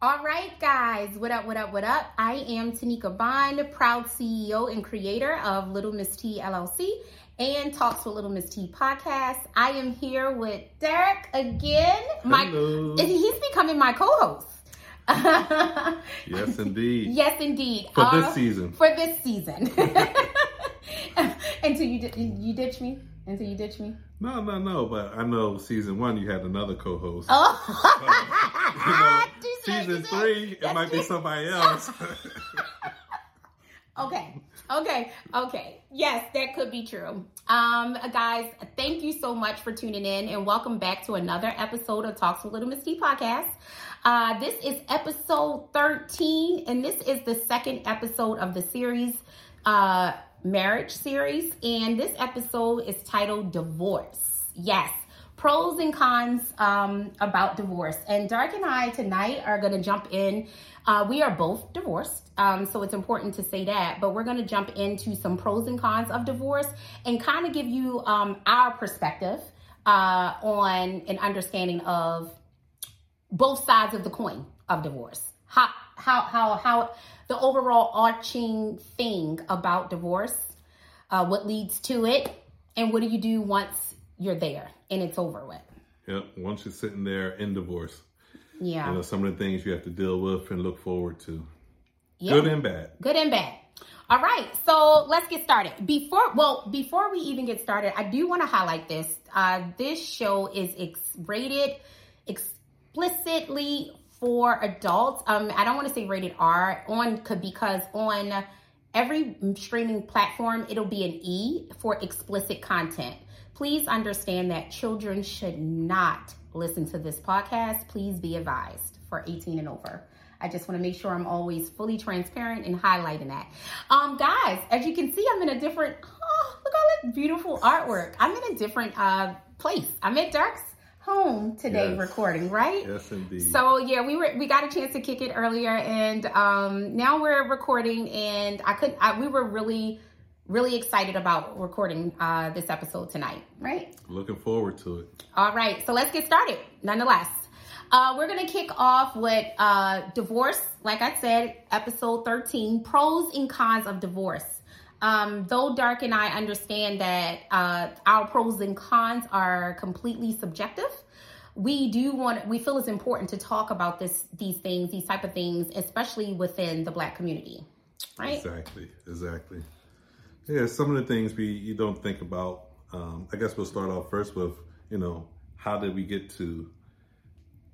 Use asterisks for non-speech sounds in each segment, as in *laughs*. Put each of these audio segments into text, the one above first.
All right, guys, what up, what up, what up? I am Tanika Bond, proud CEO and creator of Little Miss T LLC and Talks with Little Miss T podcast. I am here with Derek again. My, Hello. he's becoming my co-host. *laughs* Yes, indeed. yes, indeed. For Uh, this season. For this season. *laughs* *laughs* Until you you ditch me. Until you ditch me. No, no, no. But I know season one you had another co-host. Oh. You know, season three, it That's might be somebody else. *laughs* Okay. Okay. Okay. Yes, that could be true. Um, guys, thank you so much for tuning in and welcome back to another episode of Talks with Little Miss T podcast. Uh, this is episode 13, and this is the second episode of the series, uh, marriage series. And this episode is titled Divorce. Yes. Pros and cons um, about divorce. And Derek and I tonight are going to jump in. Uh, we are both divorced, um, so it's important to say that. But we're going to jump into some pros and cons of divorce and kind of give you um, our perspective uh, on an understanding of both sides of the coin of divorce. How how how how the overall arching thing about divorce, uh, what leads to it, and what do you do once you're there and it's over with? yep. Once you're sitting there in divorce, Yeah, you know some of the things you have to deal with and look forward to, yeah. good and bad. good and bad. All right, so let's get started. Before, well, before we even get started, I do want to highlight this. Uh, this show is ex- rated explicitly for adults. Um, I don't want to say rated R on could because on every streaming platform it'll be an E for explicit content. Please understand that children should not listen to this podcast. Please be advised for 18 and over. I just want to make sure I'm always fully transparent and highlighting that. Um, guys, as you can see, I'm in a different. Oh, look at all that beautiful artwork. I'm in a different uh place. I'm at Derek's home today, Yes. recording. Right. Yes, indeed. So yeah, we were we got a chance to kick it earlier, and um, now we're recording, and I couldn't. I, we were really really excited about recording uh, this episode tonight, right? Looking forward to it. All right, so let's get started. Nonetheless, uh, we're gonna kick off with uh, divorce. Like I said, episode thirteen: pros and cons of divorce. Um, though Derek and I understand that uh, our pros and cons are completely subjective, we do want we feel it's important to talk about this these things, these type of things, especially within the Black community, right? Exactly. Exactly. Yeah, some of the things we you don't think about. Um, I guess we'll start off first with you know how did we get to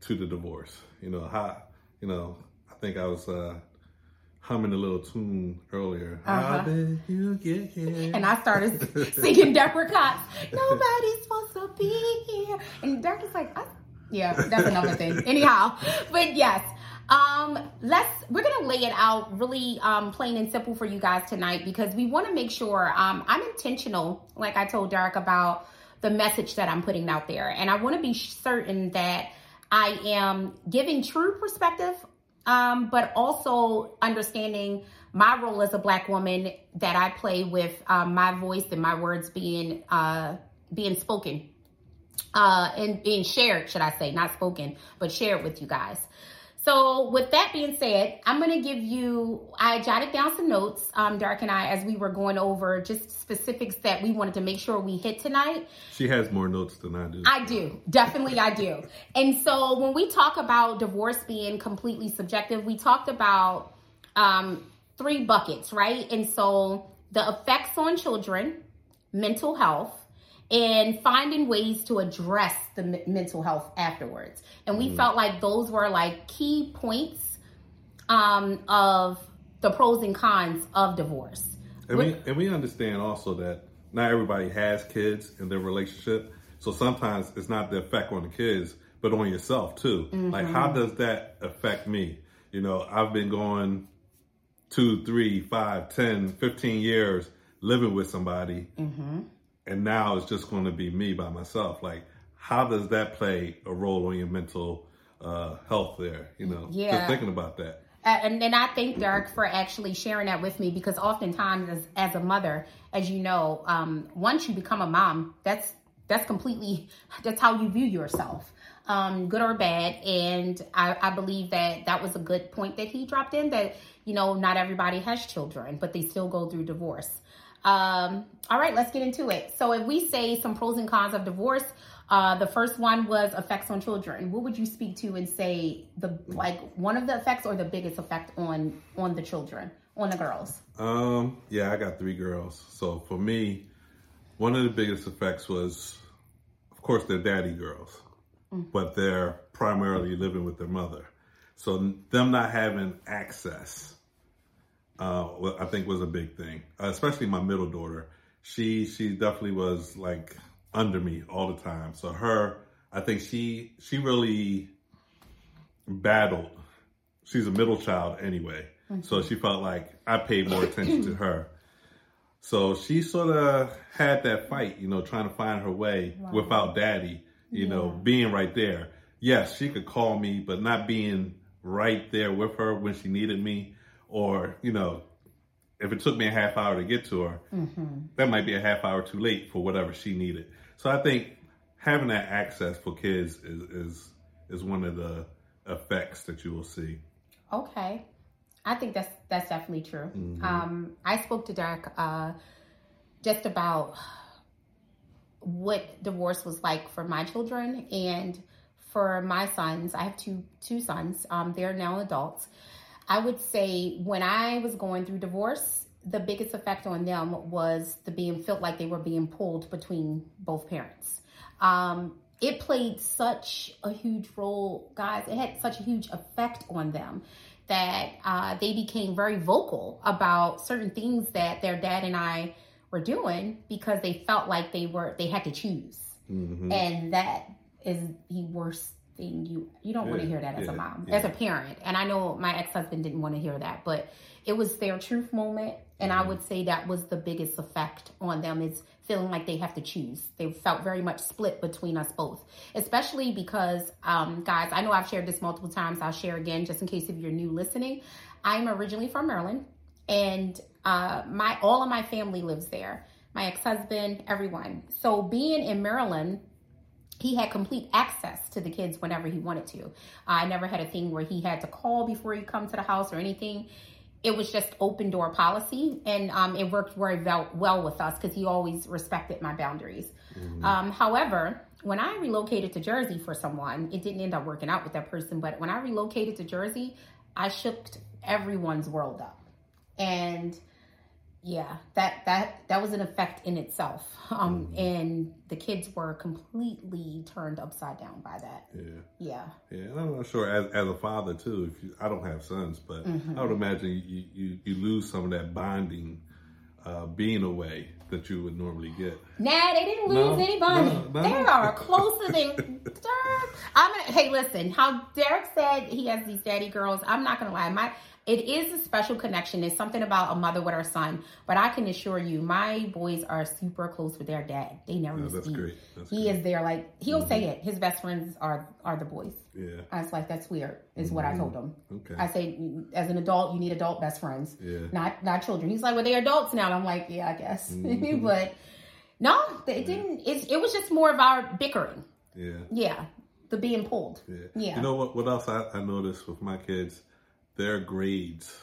to the divorce? You know how you know I think I was uh, humming a little tune earlier. How Uh-huh. did you get here? And I started *laughs* singing Deborah Cox. Nobody's supposed to be here. And Derek is like, I, yeah, that's another thing. Anyhow, but yes, um, let's we're gonna lay it out really um, plain and simple for you guys tonight because we want to make sure um, I'm intentional, like I told Derek about the message that I'm putting out there, and I want to be certain that I am giving true perspective um, but also understanding my role as a black woman that I play with um, my voice and my words being uh, being spoken uh, and being shared, should I say, not spoken, but shared with you guys. So, with that being said, I'm going to give you, I jotted down some notes, um, Derek and I, as we were going over just specifics that we wanted to make sure we hit tonight. She has more notes than I do. I do. Definitely I do. And so when we talk about divorce being completely subjective, we talked about um, three buckets, right? And so the effects on children, mental health, and finding ways to address the m- mental health afterwards. And we mm-hmm. felt like those were like key points um, of the pros and cons of divorce. And we and we understand also that not everybody has kids in their relationship. So sometimes it's not the effect on the kids, but on yourself too. Mm-hmm. Like how does that affect me? You know, I've been going two, three, five, ten, fifteen years living with somebody mm-hmm. And now it's just going to be me by myself. Like how does that play a role on your mental uh, health there? You know, Yeah. just thinking about that. Uh, and and I thank Derek for actually sharing that with me because oftentimes as, as a mother, as you know, um, once you become a mom, that's that's completely that's how you view yourself. um, good or bad. And I, I believe that that was a good point that he dropped in that, you know, not everybody has children, but they still go through divorce. Um, all right, let's get into it. So if we say some pros and cons of divorce, uh, the first one was effects on children. What would you speak to and say the like one of the effects or the biggest effect on on the children, on the girls? Um, yeah, I got three girls. So for me, one of the biggest effects was, of course, they're daddy girls, mm. but they're primarily living with their mother. So them not having access, uh, I think was a big thing. Uh, especially my middle daughter. She she definitely was like under me all the time. So her, I think she she really battled. She's a middle child anyway, mm-hmm. so she felt like I paid more attention to her. So she sort of had that fight, you know, trying to find her way wow. without daddy, you yeah. know, being right there. Yes, she could call me, but not being right there with her when she needed me, or you know, if it took me a half hour to get to her, mm-hmm. that might be a half hour too late for whatever she needed. So I think having that access for kids is is is one of the effects that you will see. Okay, I think that's that's definitely true. Mm-hmm. Um, I spoke to Derek uh, just about what divorce was like for my children and for my sons. I have two two sons. Um, they're now adults. I would say when I was going through divorce, the biggest effect on them was the being felt like they were being pulled between both parents. Um, it played such a huge role, guys. It had such a huge effect on them that uh, they became very vocal about certain things that their dad and I were doing because they felt like they were they had to choose, mm-hmm. and that is the worst thing you you don't yeah, want to hear that as yeah, a mom, yeah. as a parent. And I know my ex husband didn't want to hear that, but it was their truth moment and I would say that was the biggest effect on them is feeling like they have to choose. They felt very much split between us both, especially because, um, guys, I know I've shared this multiple times. I'll share again just in case if you're new listening. I'm originally from Maryland, and uh, my all of my family lives there. My ex-husband, everyone. So being in Maryland, he had complete access to the kids whenever he wanted to. I never had a thing where he had to call before he come to the house or anything it was just open door policy and um, it worked very well, well with us because he always respected my boundaries mm-hmm. um, however when i relocated to jersey for someone it didn't end up working out with that person but when i relocated to jersey i shook everyone's world up and yeah that that that was an effect in itself um mm-hmm. and the kids were completely turned upside down by that yeah yeah yeah and i'm not sure as, as a father too if you, i don't have sons but mm-hmm. i would imagine you, you you lose some of that bonding uh, being away that you would normally get. Nah, they didn't lose no, any bonding. No, no. They are closer than. *laughs* I'm gonna. Hey, listen. How Derek said he has these daddy girls. I'm not gonna lie. My it is a special connection. It's something about a mother with her son. But I can assure you, my boys are super close with their dad. They never miss that's great. That's he great. is there like he'll mm-hmm. say it. His best friends are are the boys. Yeah. I was like, that's weird, is mm-hmm. what I mm-hmm. told him. Okay. I say as an adult, you need adult best friends. Yeah. Not not children. He's like, well, they're adults now. And I'm like, yeah, I guess. Mm-hmm. *laughs* but no, it didn't it, it was just more of our bickering. Yeah. Yeah. The being pulled. Yeah. yeah. You know what what else I, I noticed with my kids? Their grades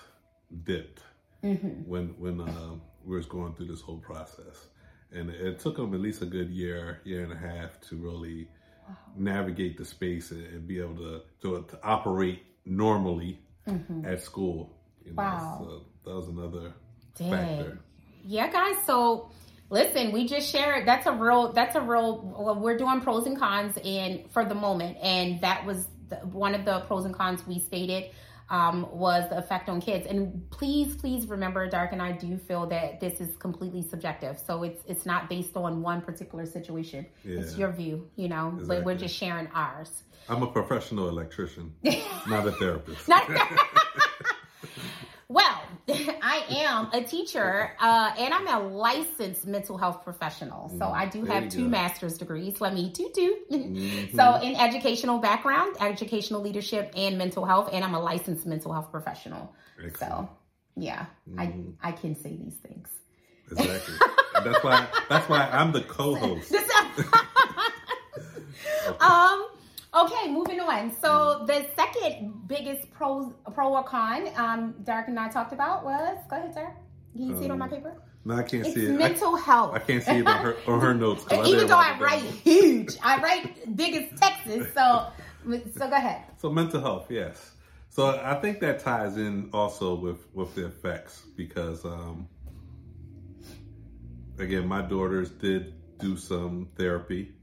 dipped mm-hmm. when when uh, we was going through this whole process, and it took them at least a good year, year and a half to really wow. navigate the space and, and, be able to, to, to operate normally mm-hmm. at school. You know? Wow, so that was another Dang. factor. Yeah, guys. So listen, we just shared. That's a real. That's a real. Well, we're doing pros and cons, and for the moment, and that was the, one of the pros and cons we stated um, was the effect on kids. And please, please remember, Derek and I do feel that this is completely subjective. So it's it's not based on one particular situation. Yeah. It's your view, you know, exactly. but we're just sharing ours. I'm a professional electrician, not a therapist. *laughs* not *laughs* Well, *laughs* I am a teacher uh, and I'm a licensed mental health professional. So I do have two go. master's degrees. Let me toot toot. *laughs* Mm-hmm. So in educational background, educational leadership, and mental health, and I'm a licensed mental health professional. Excellent. So yeah, mm-hmm. I I can say these things. Exactly. that's why that's why I'm the co-host. *laughs* um Okay, moving on. So the second biggest pro pro or con, um, Derek and I talked about was go ahead, Derek. Can you see it on my Um, paper? No, I can't It's see it. mental health. I, I can't see it on her on her notes. I even though I write huge, I write big as Texas. So, so go ahead. So mental health, yes. So I think that ties in also with with the effects because um, again, my daughters did do some therapy.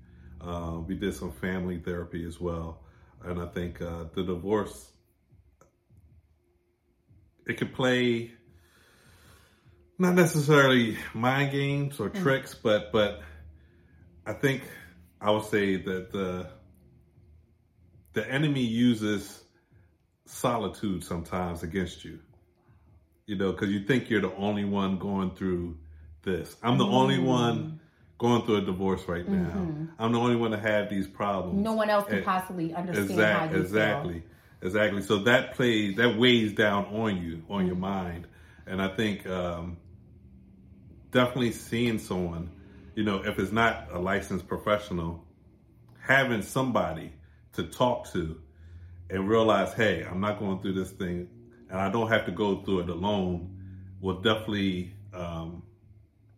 Uh, we did some family therapy as well, and I think uh, the divorce it could play not necessarily mind games or tricks, but but I think I would say that the the enemy uses solitude sometimes against you. You know, because you think you're the only one going through this. I'm the only one going through a divorce right now. I'm the only one to have these problems. No one else can possibly understand how Exact, you exactly, exactly. So that plays that weighs down on you, on Mm-hmm. your mind, and I think um, definitely seeing someone, you know, if it's not a licensed professional, having somebody to talk to and realize, hey, I'm not going through this thing, and I don't have to go through it alone, will definitely um,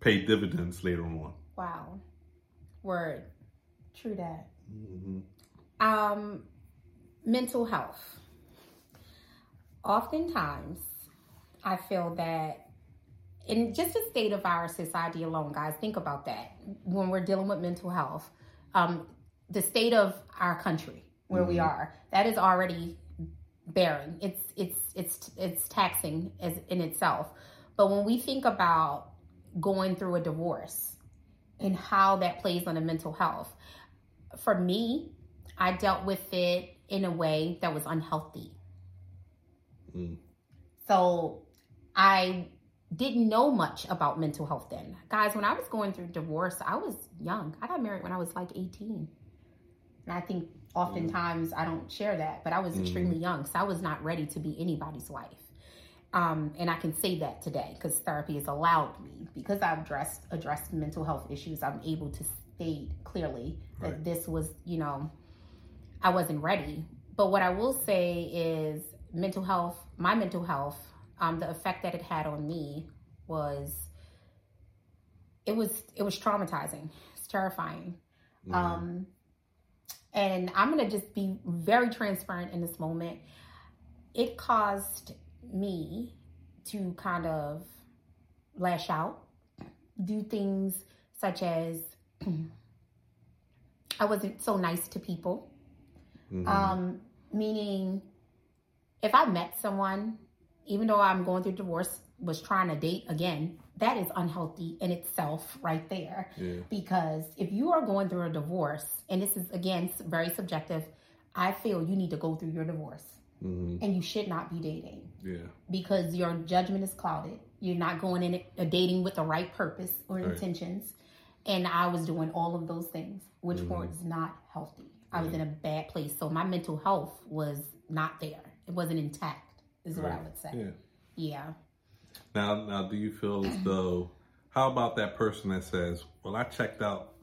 pay dividends later on. Wow. Word. True that. Mm-hmm. Um, mental health. Oftentimes, I feel that in just the state of our society alone, guys, think about that. When we're dealing with mental health, um, the state of our country where we are, that is already bearing. It's it's it's it's taxing as in itself. But when we think about going through a divorce and how that plays on the mental health, for me, I dealt with it in a way that was unhealthy. Mm. So I didn't know much about mental health then. Guys, when I was going through divorce, I was young. I got married when I was like 18. And I think oftentimes I don't share that, but I was extremely young. So I was not ready to be anybody's wife. Um, and I can say that today because therapy has allowed me, because I've addressed, addressed mental health issues, I'm able to state clearly that Right. this was, you know, I wasn't ready. But what I will say is mental health, my mental health, um, the effect that it had on me was it was it was traumatizing. It's terrifying. Mm-hmm. Um, and I'm gonna just be very transparent in this moment. It caused me to kind of lash out, do things such as *clears throat* I wasn't so nice to people. Mhm. Um, meaning, if I met someone, even though I'm going through divorce, was trying to date again, that is unhealthy in itself, right there. yeah. Because if you are going through a divorce, and this is again very subjective, I feel you need to go through your divorce hmm and you should not be dating Yeah. because your judgment is clouded. You're not going in uh, dating with the right purpose or Right. intentions. And I was doing all of those things, which Mhm. was not healthy. I was in a bad place. So my mental health was not there. It wasn't intact, is what I would say. Yeah. Yeah. Now, now, do you feel as though? How about that person that says, "Well, I checked out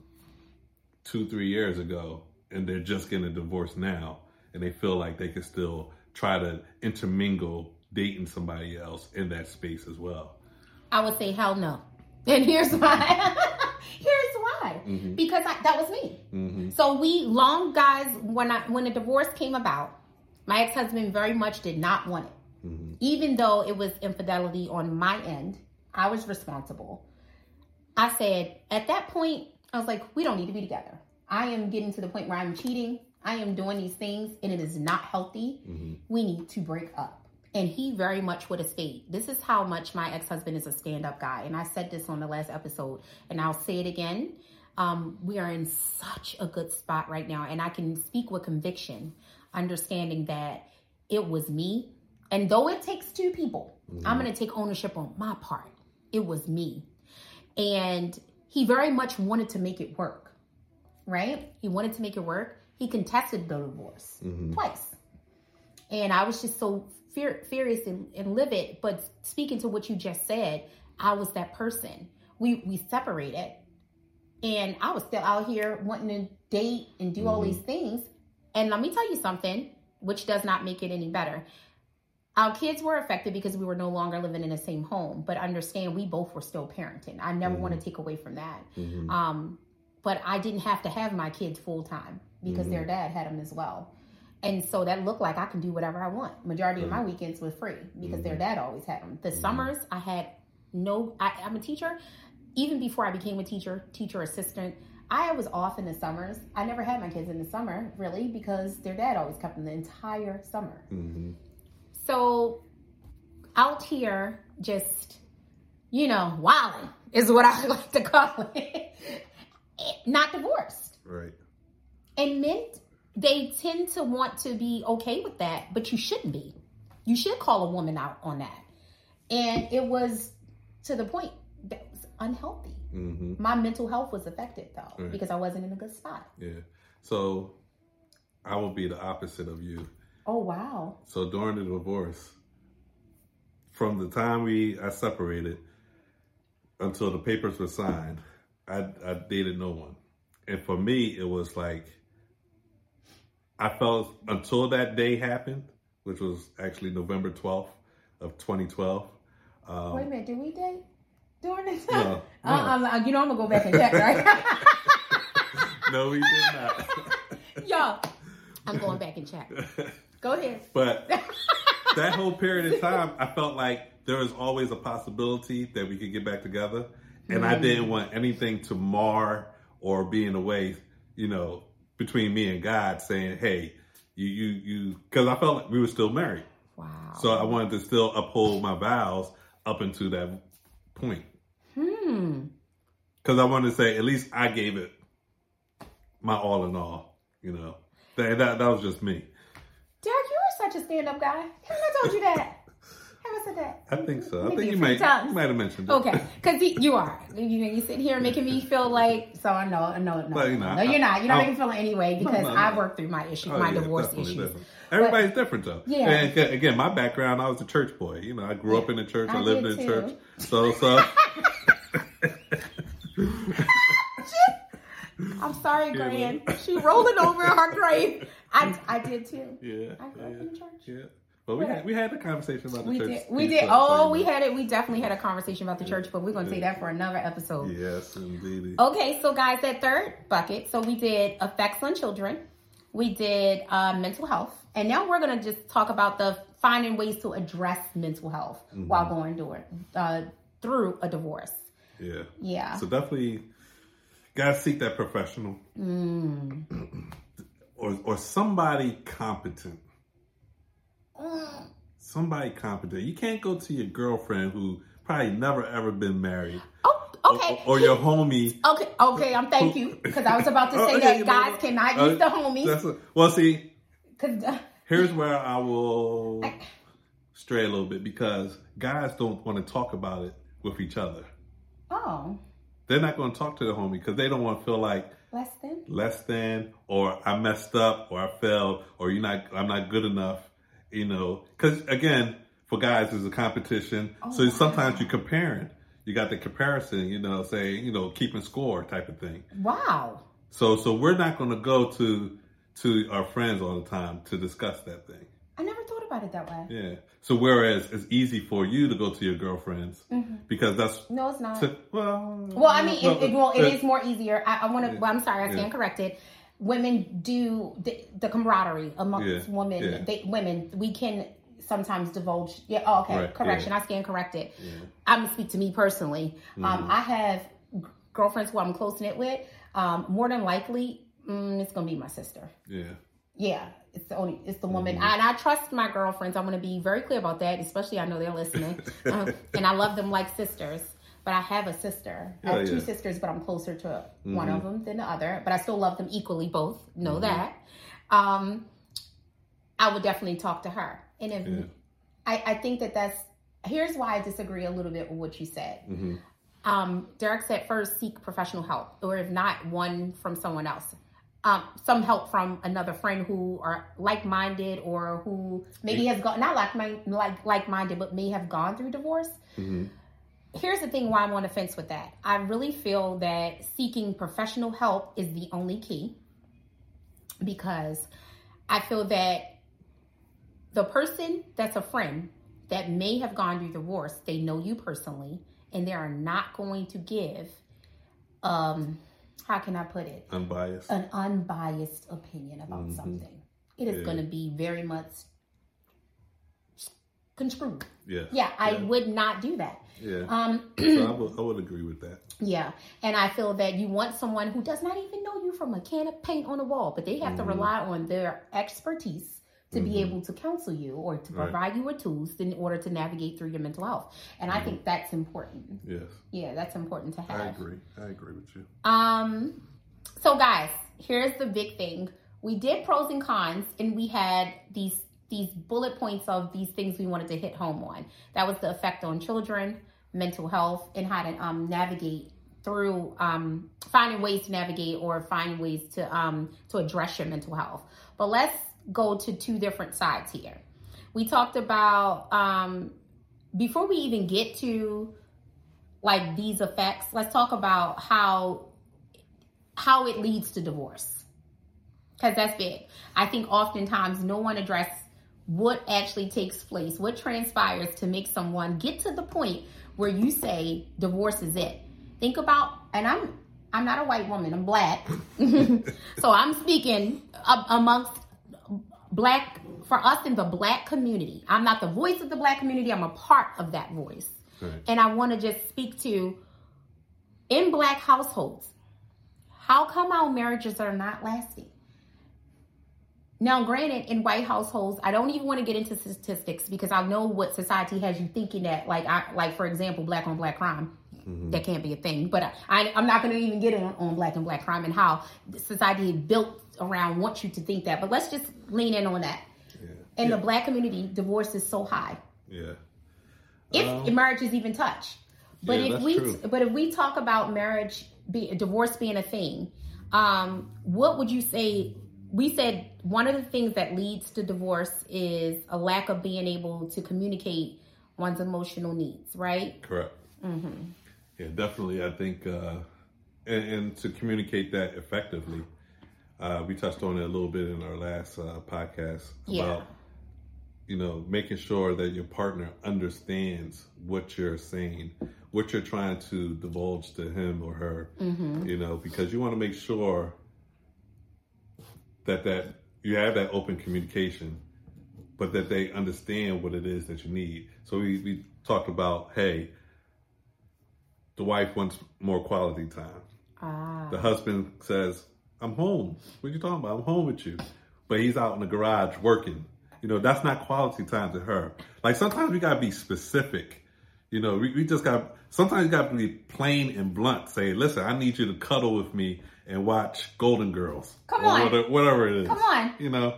two, three years ago, and they're just getting a divorce now, and they feel like they can still try to intermingle dating somebody else in that space as well." I would say hell no. *laughs* And here's why. *laughs* here's why. Mhm. Because I, that was me. hmm So we long guys when I when the divorce came about, my ex-husband very much did not want it. hmm Even though it was infidelity on my end, I was responsible. I said at that point, I was like, we don't need to be together. I am getting to the point where I'm cheating. I am doing these things and it is not healthy. hmm We need to break up. And he very much would have stayed. This is how much my ex husband is a stand up guy. And I said this on the last episode, and I'll say it again. Um, we are in such a good spot right now. And I can speak with conviction, understanding that it was me. And though it takes two people, I'm going to take ownership on my part. It was me. And he very much wanted to make it work, right? He wanted to make it work. He contested the divorce hmm twice. And I was just so fear, furious and, and livid. But speaking to what you just said, I was that person. We we separated, and I was still out here wanting to date and do all Mhm. these things. And let me tell you something, which does not make it any better. Our kids were affected because we were no longer living in the same home. But understand, we both were still parenting. I never mm-hmm. want to take away from that. Mm-hmm. Um, but I didn't have to have my kids full time because mm-hmm. their dad had them as well. And so that looked like I can do whatever I want. Majority of my weekends were free because their mm-hmm. dad always had them. The mm-hmm. summers I had no. I, I'm a teacher. Even before I became a teacher, teacher assistant, I was off in the summers. I never had my kids in the summer really because their dad always kept them the entire summer. Mm-hmm. So out here, just you know, wilding is what I *laughs* like to call it. *laughs* Not divorced, right? And men, they tend to want to be okay with that, but you shouldn't be. You should call a woman out on that. And it was to the point that was unhealthy. Mm-hmm. My mental health was affected though right. because I wasn't in a good spot. Yeah. So I will be the opposite of you. Oh wow. So during the divorce, from the time we I separated until the papers were signed, I I dated no one. And for me it was like I felt until that day happened, which was actually November 12th of 2012. Um, Wait a minute, did we date? during this time? No, no. Uh, you know, I'm gonna go back and check, right? *laughs* no, we did not. *laughs* Yo, I'm going back and check. Go ahead. But *laughs* that whole period of time, I felt like there was always a possibility that we could get back together, and mm. I didn't want anything to mar or be in the way, you know, between me and God, saying, "Hey, you, you, you," because I felt like we were still married. Wow. So I wanted to still uphold my vows up until that point. Hmm. Because I wanted to say, at least I gave it my all in all. You know, that that, that was just me. Derek, you are such a stand up guy. Haven't I told you that? I said that? I think so. I think you might, you might have mentioned it. Okay, because you are. You, you sit here making me feel like, so I know, no, no, but, you know, no, you're not. You're not oh. making me feel anyway because no, no, I work through my issues, oh, my yeah, divorce issues. Definitely. Everybody's but, different though. Yeah. And again, my background, I was a church boy. You know, I grew up in the church. I, I lived in too. church. So, so. *laughs* I'm sorry, Gran. She rolling over in her grave. I, I did too. Yeah. I grew yeah, up in church. Yeah. But we had we had a conversation about the we church. Did. We did. Oh, we had it. We definitely had a conversation about the yeah. church, but we're gonna yeah. take that for another episode. Yes, indeed. Okay, so guys, that third bucket. So we did effects on children. We did uh, mental health, and now we're gonna just talk about the finding ways to address mental health mm-hmm. while going through uh, through a divorce. Yeah. Yeah. So definitely, gotta seek that professional, mm. *clears throat* or or somebody competent. Somebody competent. You can't go to your girlfriend who probably never ever been married. Oh, okay. Or, or your homie. Okay, okay. I'm thank you because I was about to *laughs* say oh, that guys know, cannot uh, use the homies. A, well, see. Uh, here's where I will I, stray a little bit because guys don't want to talk about it with each other. Oh. They're not going to talk to the homie because they don't want to feel like less than, less than, or I messed up, or I failed, or you're not, I'm not good enough. You know, because again, for guys, there's a competition. Oh, so wow. sometimes you're comparing. You got the comparison. You know, saying you know keeping score type of thing. Wow. So so we're not going to go to to our friends all the time to discuss that thing. I never thought about it that way. Yeah. So whereas it's easy for you to go to your girlfriends mm-hmm. because that's no, it's not. To, well, well, I mean, it, it, well, it is more easier. I, I want to. Yeah. Well, I'm sorry, I stand yeah. corrected. Women do the, the camaraderie amongst yeah. women. They, women, we can sometimes divulge. Yeah. Oh, okay. Right. Correction. I stand corrected. I'm gonna speak to me personally. Um, mm-hmm. Um, I have girlfriends who I'm close knit with. Um, more than likely, mm, it's gonna be my sister. Yeah. Yeah, it's the only it's the woman, mm-hmm. and I trust my girlfriends. I'm going to be very clear about that, especially I know they're listening, um, *laughs* and I love them like sisters. But I have a sister. I have two sisters, but I'm closer to mm-hmm. one of them than the other. But I still love them equally. Both know mm-hmm. that. Um, I would definitely talk to her, and if yeah. I, I think that that's here's why I disagree a little bit with what you said. Mm-hmm. Um, Derek said first seek professional help, or if not, one from someone else um, some help from another friend who are like-minded or who maybe has gone not like like like-minded but may have gone through divorce mm-hmm. Here's the thing why i'm on the fence with that i really feel that seeking professional help is the only key because I feel that the person that's a friend that may have gone through divorce, they know you personally, and they are not going to give, um, how can I put it? Unbiased. An unbiased opinion about Mhm. something. It is Yeah. going to be very much construed. yeah. Yeah, I Yeah. would not do that. Yeah. Um, so I would, I would agree with that. yeah, and I feel that you want someone who does not even know you from a can of paint on a wall, but they have to Mhm. rely on their expertise to be Mhm. able to counsel you or to Right. provide you with tools in order to navigate through your mental health. And I Mhm. think that's important. Yes. Yeah, that's important to have. I agree. I agree with you. Um, so guys, here's the big thing. We did pros and cons, and we had these these bullet points of these things we wanted to hit home on. That was the effect on children, mental health, and how to um, navigate through um, finding ways to navigate or find ways to um, to address your mental health. But let's go to two different sides here. We talked about um, before we even get to like these effects. Let's talk about how how it leads to divorce because that's big. I think oftentimes no one address what actually takes place, what transpires to make someone get to the point where you say divorce is it. Think about, and I'm I'm not a white woman, I'm black, *laughs* so I'm speaking amongst black for us in the black community. I'm not the voice of the black community. I'm a part of that voice, Right. and I want to just speak to in black households. How come our marriages are not lasting? Now, granted, in white households, I don't even want to get into statistics because I know what society has you thinking that, like, I, like for example, black on black crime, Mhm. that can't be a thing. But I, I'm not going to even get on, on black and black crime and how society built around wants you to think that. But let's just lean in on that. Yeah. In yeah. the black community, divorce is so high Yeah. if Um, marriage is even touched. But Yeah, if we true. but if we talk about marriage, be, divorce being a thing, um, what would you say? We said one of the things that leads to divorce is a lack of being able to communicate one's emotional needs, right? Correct. Mm-hmm. Yeah, definitely. I think, uh, and, and to communicate that effectively, uh, we touched on it a little bit in our last uh, podcast Yeah. about, you know, making sure that your partner understands what you're saying, what you're trying to divulge to him or her, Mm-hmm. you know, because you want to make sure that that you have that open communication, but that they understand what it is that you need. So we, we talked about, hey, the wife wants more quality time. Ah, The husband says, I'm home. What are you talking about? I'm home with you. But he's out in the garage working. You know, that's not quality time to her. Like sometimes we gotta be specific. You know, we, we just got sometimes you gotta be plain and blunt. Say, listen, I need you to cuddle with me and watch Golden Girls. Come Or on. Whatever, whatever it is. Come on. You know.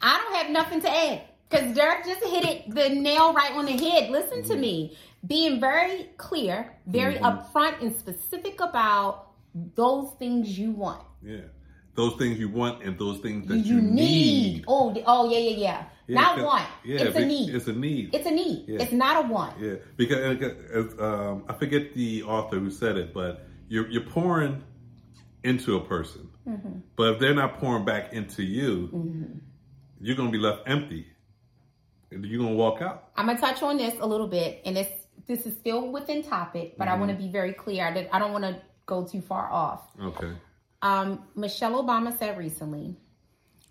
I don't have nothing to add because Derek just hit it the nail right on the head. Listen Mm-hmm. to me, being very clear, very Mhm. upfront and specific about those things you want. Yeah. Those things you want and those things that you, you, need. Oh, the- oh yeah, yeah, yeah. Yeah, Not want. Yeah, it's a need. It's a need. It's a need. Yeah. It's not a want. Yeah, because uh, um, I forget the author who said it, but you're you're pouring into a person, Mm-hmm. but if they're not pouring back into you, Mm-hmm. you're gonna be left empty, and you're gonna walk out. I'm gonna touch on this a little bit, and this this is still within topic, but I want to be very clear. I, did, I don't want to go too far off. Okay. Um, Michelle Obama said recently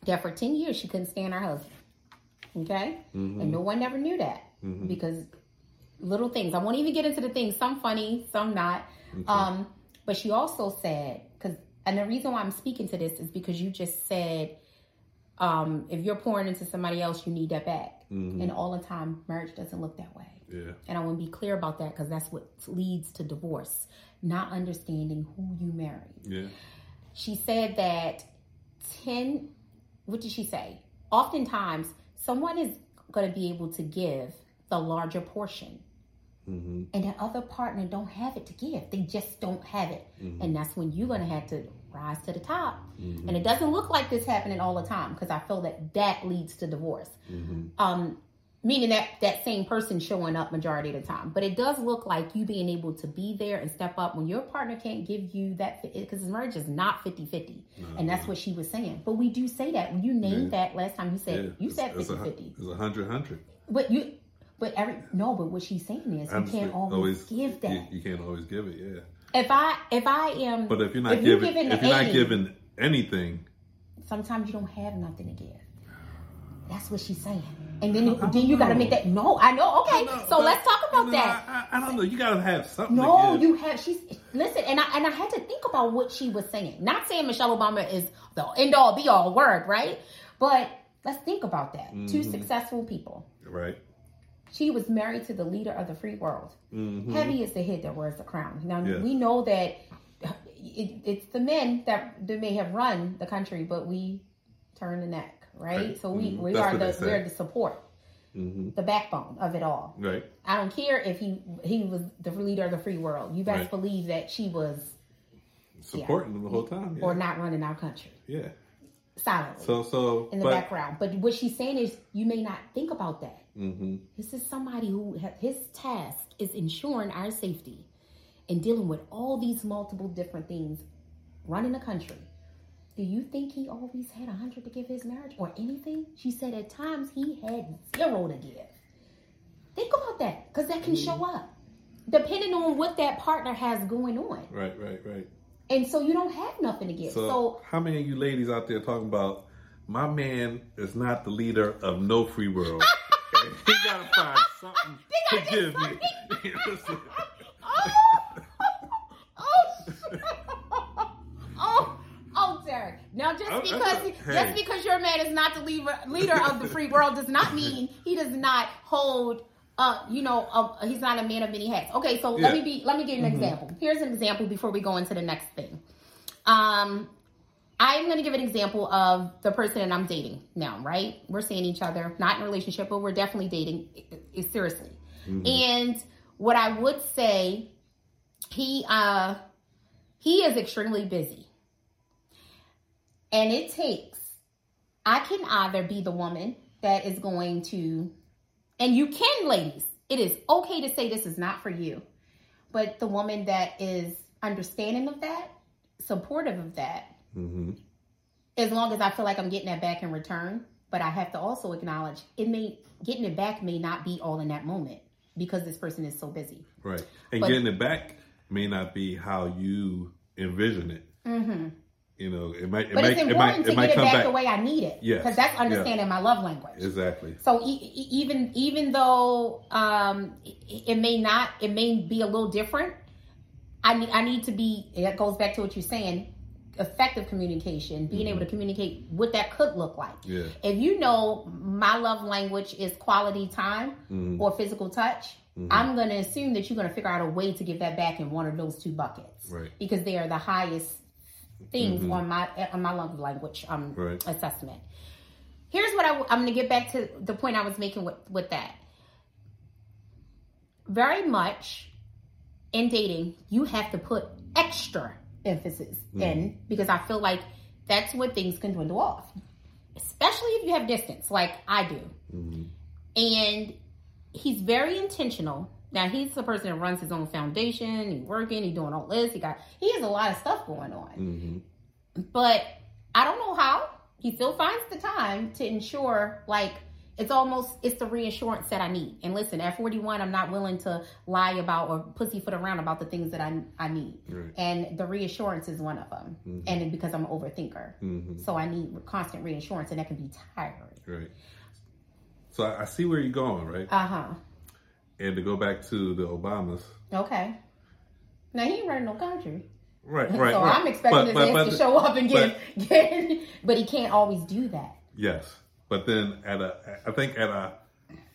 that for 10 years she couldn't stand her husband. Okay? And no one ever knew that because little things. I won't even get into the things, some funny, some not. Um, but she also said, and the reason why I'm speaking to this is because you just said, um, if you're pouring into somebody else, you need that back. And all the time, marriage doesn't look that way. Yeah. And I want to be clear about that because that's what leads to divorce, not understanding who you married Yeah. she said that 10 what did she say oftentimes someone is going to be able to give the larger portion hmm and the other partner don't have it to give they just don't have it Mm-hmm. and that's when you're going to have to rise to the top and it doesn't look like this happening all the time because i feel that that leads to divorce hmm um meaning that that same person showing up majority of the time. But it does look like you being able to be there and step up when your partner can't give you that because marriage is not 50-50. And that's what she was saying. But we do say that. When you named Yeah. that last time you said Yeah, you said it's a 50-50. It's a hundred hundred. But you but every no, but what she's saying is you can't always, give that. You, you can't always give it, yeah. If I if I am But if you're not if you're giving, giving if you're not 80, giving anything, sometimes you don't have nothing to give. That's what she's saying. And then then you got to make that. No, I know. Okay, No, so let's talk about know, that. I, I, don't know. You gotta have something. No, to you have. She's listen, and I and I had to think about what she was saying. Not saying Michelle Obama is the end all be all word, right? But let's think about that. Two Mm-hmm. successful people. right. She was married to the leader of the free world. Heavy is the head that wears the crown. Now Mm-hmm. Yes. we know that it, it's the men that, that may have run the country, but we turn the neck, right? Right. So we, Mhm. we That's are the we're the support, hmm the backbone of it all. Right. I don't care if he he was the leader of the free world. You best Right. believe that she was Supporting them the whole time. Yeah. or not running our country yeah. silently So so in the but, background. But what she's saying is, you may not think about that. Hmm This is somebody who ha- his task is ensuring our safety and dealing with all these multiple different things running the country. Do you think he always had a hundred to give his marriage or anything? She said at times he had zero to give. Think about that because that can show up depending on what that partner has going on. Right. Right. Right. And so you don't have nothing to give. So, So, how many of you ladies out there talking about my man is not the leader of no free world? *laughs* *laughs* He gotta find something *laughs* to gotta give get *laughs* me. Listen, oh, oh, oh, Derek. Now, just Oh, because okay. just Hey. because your man is not the leader leader of the free world does not mean he does not hold. Uh, you know, uh, he's not a man of many hats. Okay, so let me be. Let me give you an example. Here's an example before we go into the next thing. Um, I'm going to give an example of the person that I'm dating now, right? We're seeing each other, not in a relationship, but we're definitely dating i- i- seriously. Mm-hmm. And what I would say, he uh he is extremely busy. And it takes I can either be the woman that is going to and you can ladies, it is okay to say this is not for you. But the woman that is understanding of that, supportive of that, Mhm. as long as I feel like I'm getting that back in return. But I have to also acknowledge it may getting it back may not be all in that moment because this person is so busy. Right. And But- getting it back may not be how you envision it. Mm-hmm. You know, it might. It But might. it's It important might. to It might get it back, back. the way I need it. Yeah, because that's Yeah. understanding my love language. Exactly. So e- even even though um, it, it may not, it may be a little different. I need I need to be. That goes back to what you're saying. Effective communication, being able to communicate what that could look like. Mm-hmm. Yeah. If you know my love language is quality time Mhm. or physical touch, Mm-hmm. I'm going to assume that you're going to figure out a way to give that back in one of those two buckets, Right. Because they are the highest things Mhm. on my on my love language um, Right. assessment. Here's what I, am going to get back to the point I was making with with that. Very much in dating, you have to put extra emphasis in because I feel like that's what things can dwindle off, especially if you have distance, like I do. Mhm. And he's very intentional. Now he's the person that runs his own foundation. He's working. He's doing all this. He got he has a lot of stuff going on. Mhm. But I don't know how he still finds the time to ensure like it's almost it's the reassurance that I need. And listen, at 41, I'm not willing to lie about or pussyfoot around about the things that I I need. Right. And the reassurance is one of them. And because I'm an overthinker, Mhm. so I need constant reassurance, and that can be tiring. Right. So I I see where you're going, right? Uh huh. And to go back to the Obamas, Okay. Now he ain't running no country. right, right. *laughs* so right. I'm expecting But- his but- ass but- to show up and get, *laughs* get but he can't always do that. Yes, but then at a, I think at a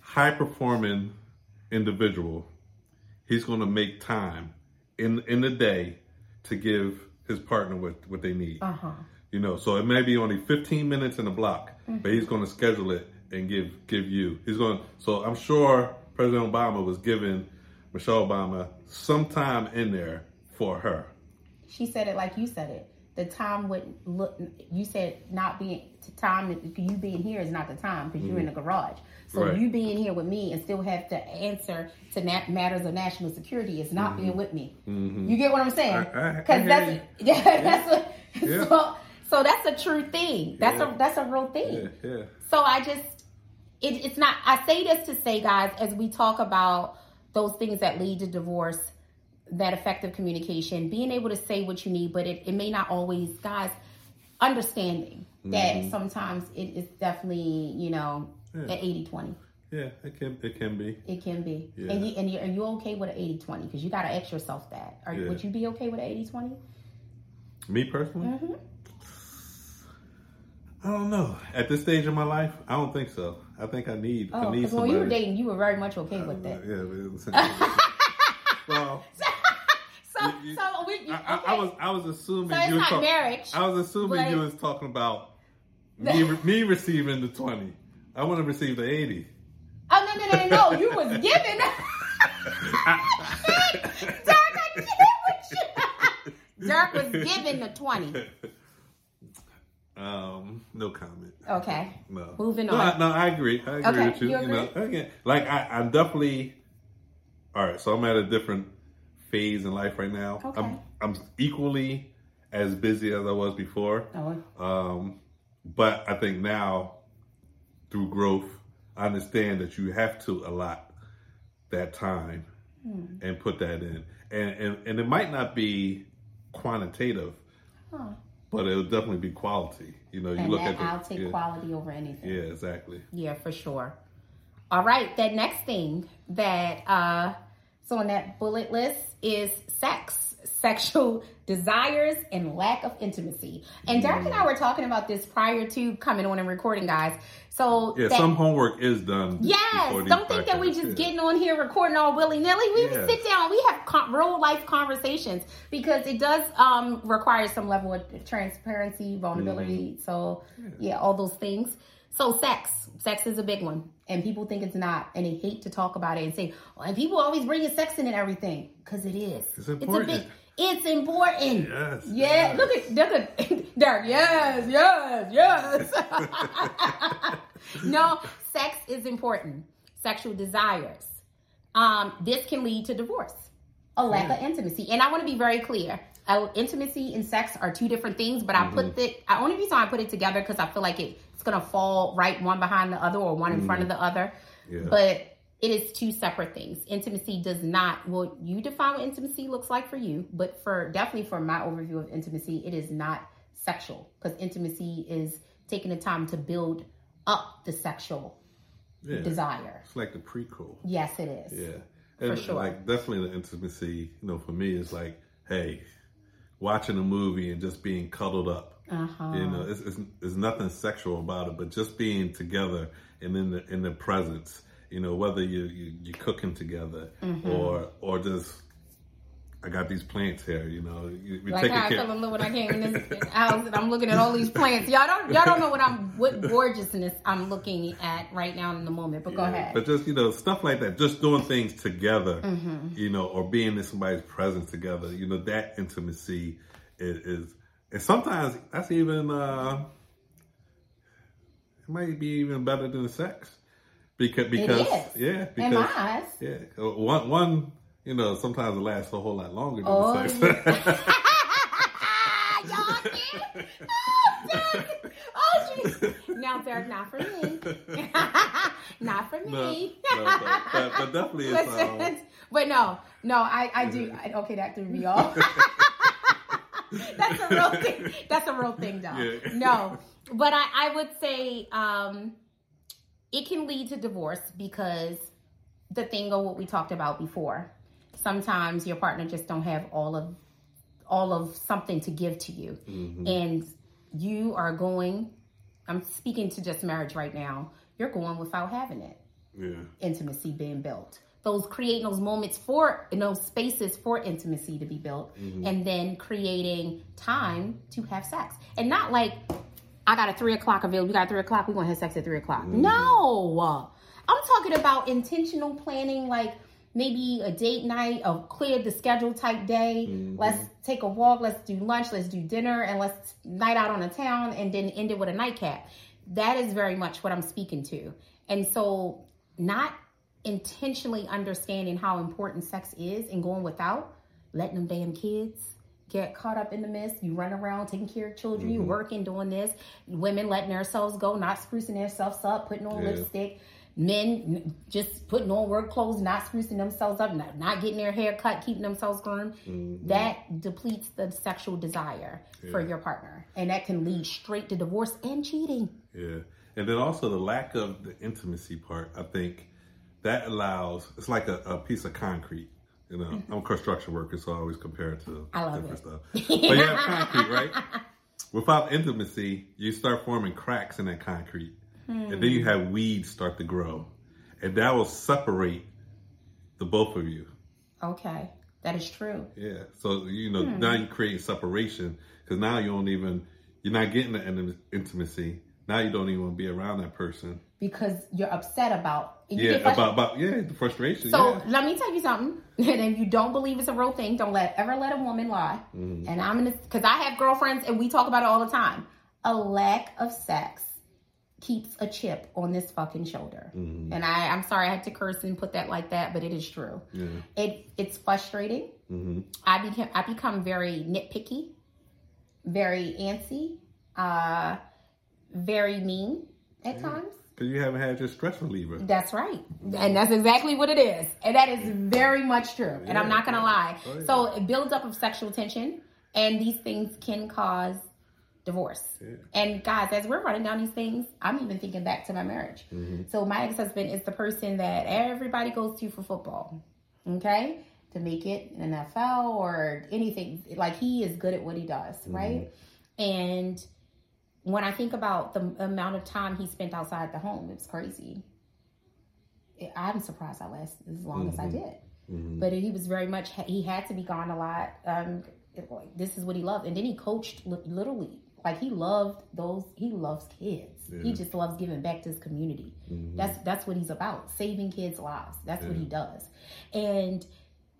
high performing individual, he's going to make time in in the day to give his partner what what they need. Uh huh. You know, so it may be only 15 minutes in a block, Mm-hmm. but he's going to schedule it and give give you. He's going. So I'm sure President Obama was giving Michelle Obama some time in there for her. She said it like you said it. The time wouldn't look. You said not being time. You being here is not the time because you're in the garage. So Right. you being here with me and still have to answer to na- matters of national security is not being with me. You get what I'm saying? Mm-hmm. Because that's *laughs* yeah, that's Yeah. *laughs* so so that's a true thing. That's Yeah. a that's a real thing. Yeah. So I just, it, it's not, I say this to say, guys, as we talk about those things that lead to divorce, that effective communication, being able to say what you need, but it, it may not always, guys, understanding that sometimes it is definitely, you know, Yeah. at 80 20. Yeah, it can it can be. It can be. Yeah. And, you, and you, are you okay with an 80 20? Because you got to ask yourself that. Are, Yeah. Would you be okay with an 80 20? Me personally, Mm-hmm. I don't know. At this stage of my life, I don't think so. I think I need I Oh, need because when you were dating, you were very much okay with that. Yeah, *laughs* well, So, You- you- so we, you, I, I, I was I was assuming So you not talk- marriage, I was assuming you was talking about *laughs* me, me receiving the twenty. I want to receive the eighty. Oh no no no no! no. You was *laughs* giving. *laughs* Derek, I get you. Was giving the twenty. Um, no comment. Okay. No. Moving no, on. I, no, I agree. I agree Okay, with you. you know, again, like I, I'm definitely. All right, so I'm at a different phase in life right now. Okay. I'm I'm equally as busy as I was before. Oh, Um, but I think now, through growth, I understand that you have to allot that time Hmm. and put that in, and and and it might not be quantitative, huh. but it'll definitely be quality. You know, you And look at the I'll take yeah, quality over anything. yeah, exactly. Yeah, for sure. All right, that next thing that uh so on that bullet list is sex, sexual desires, and lack of intimacy. And Derek and I were talking about this prior to coming on and recording, guys. So Yeah, that- some homework is done. Yes, don't think that we podcasts, just yeah. getting on here recording all willy nilly. We Yes. sit down, we have con- real life conversations because it does um, require some level of transparency, vulnerability. Mm-hmm. So yeah, all those things. So sex, sex is a big one, and people think it's not, and they hate to talk about it and say, oh, and people always bringing sex in and everything because it is. It's important. a big. It's important. Yes, Yeah. yes. Look at look at *laughs* Derek. Yes. Yes. Yes. *laughs* no, sex is important. Sexual desires. Um, this can lead to divorce. A lack of intimacy. And I want to be very clear. Uh, intimacy and sex are two different things, but I put the I only reason I put it together because I feel like it, it's gonna fall right one behind the other or one in front of mm-hmm. the other. Yeah. But it is two separate things. Intimacy does not well, you define what intimacy looks like for you, but for definitely for my overview of intimacy, it is not sexual because intimacy is taking the time to build up the sexual Yeah. desire. It's like the prequel. Yes, it is. Yeah. For And sure. like definitely the intimacy, you know, for me is like, hey, watching a movie and just being cuddled up. Uh-huh. You know, it's, it's, it's nothing sexual about it, but just being together and in the in the presence. You know, whether you you you cooking together Mm-hmm. or or just I got these plants here. You know, you, we Like how I fell in love when I came in this *laughs* house and I'm looking at all these plants. Y'all don't y'all don't know what I'm what *laughs* gorgeousness I'm looking at right now in the moment. But go ahead. But just you know stuff like that, just doing things together, Mm-hmm. you know, or being in somebody's presence together, you know, that intimacy is, is and sometimes that's even uh it might be even better than sex because because yeah because in my eyes. yeah one one you know sometimes it lasts a whole lot longer than Oh, sex. *laughs* *laughs* Y'all did? Oh, Derek. Oh, jeez. Now, Derek, not for me. *laughs* not for no, me. no, but, but, but definitely it's um, but no, no, I, I do. I, okay, that threw me off. *laughs* That's a real thing. That's a real thing, though. Yeah. No, but I, I would say um, it can lead to divorce because the thing of what we talked about before. Sometimes your partner just don't have all of all of something to give to you, and you are going. I'm speaking to just marriage right now. You're going without having it yeah intimacy being built. Those creating those moments for those spaces for intimacy to be built, mm-hmm. and then creating time to have sex, and not like I got a three o'clock available. We got a three o'clock. we're gonna have sex at three o'clock. Mm-hmm. No, I'm talking about intentional planning, like maybe a date night, a clear the schedule type day. Mm-hmm. Let's take a walk, let's do lunch, let's do dinner, and let's night out on the town and then end it with a nightcap. That is very much what I'm speaking to. And so not intentionally understanding how important sex is and going without, letting them damn kids get caught up in the mist. You run around taking care of children, you mm-hmm. working, doing this. Women letting themselves go, not sprucing themselves up, putting on Yeah. lipstick. Men just putting on work clothes, not sprucing themselves up, not, not getting their hair cut, keeping themselves groomed. Mm-hmm. That depletes the sexual desire for your partner. And that can lead straight to divorce and cheating. Yeah. And then also the lack of the intimacy part, I think that allows, it's like a, a piece of concrete. You know, I'm a construction worker, so I always compare it to Mm-hmm. Different it. stuff. But you have concrete, right? *laughs* Without intimacy, you start forming cracks in that concrete. And then you Hmm. have weeds start to grow. And that will separate the both of you. Okay, that is true. Yeah. So you know Hmm. now you create separation because now you don't even you're not getting the intimacy. Now you don't even want to be around that person. Because you're upset about Yeah, about about yeah the frustration. So yeah. let me tell you something. *laughs* And if you don't believe it's a real thing, don't let ever let a woman lie. Mm-hmm. And I'm gonna because I have girlfriends and we talk about it all the time. A lack of sex keeps a chip on this fucking shoulder. Mm-hmm. And I, I'm sorry I had to curse and put that like that, but it is true. Yeah. It it's frustrating. hmm I became I become very nitpicky, very antsy, uh, very mean at times. Because you haven't had your stress reliever. That's right. And that's exactly what it is. And that is very much true. And I'm not going to lie. Oh, yeah. So it builds up of sexual tension, and these things can cause divorce. Yeah. And guys, as we're running down these things, I'm even thinking back to my marriage. Mm-hmm. So my ex husband is the person that everybody goes to for football. Okay? To make it in NFL or anything. Like he is good at what he does, Mm-hmm. right? And when I think about the amount of time he spent outside the home, it's crazy. It- I'm surprised I lasted as long as I did. Mhm. But he was very much he had to be gone a lot. Um, it- like, this is what he loved, and then he coached li- literally. Like he loved those. He loves kids. He just loves giving back to his community. That's that's what he's about. Saving kids' lives. That's what he does. And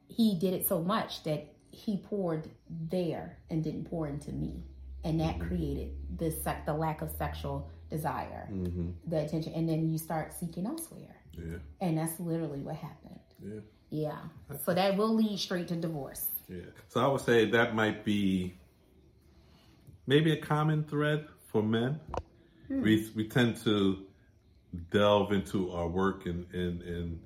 he did it so much that he poured there and didn't pour into me, and that created the sec- the lack of sexual desire, hmm the attention, and then you start seeking elsewhere, Yeah. and that's literally what happened. Yeah. Yeah. So that will lead straight to divorce. Yeah. So I would say that might be maybe a common thread for men. Hmm. We we tend to delve into our work and, and and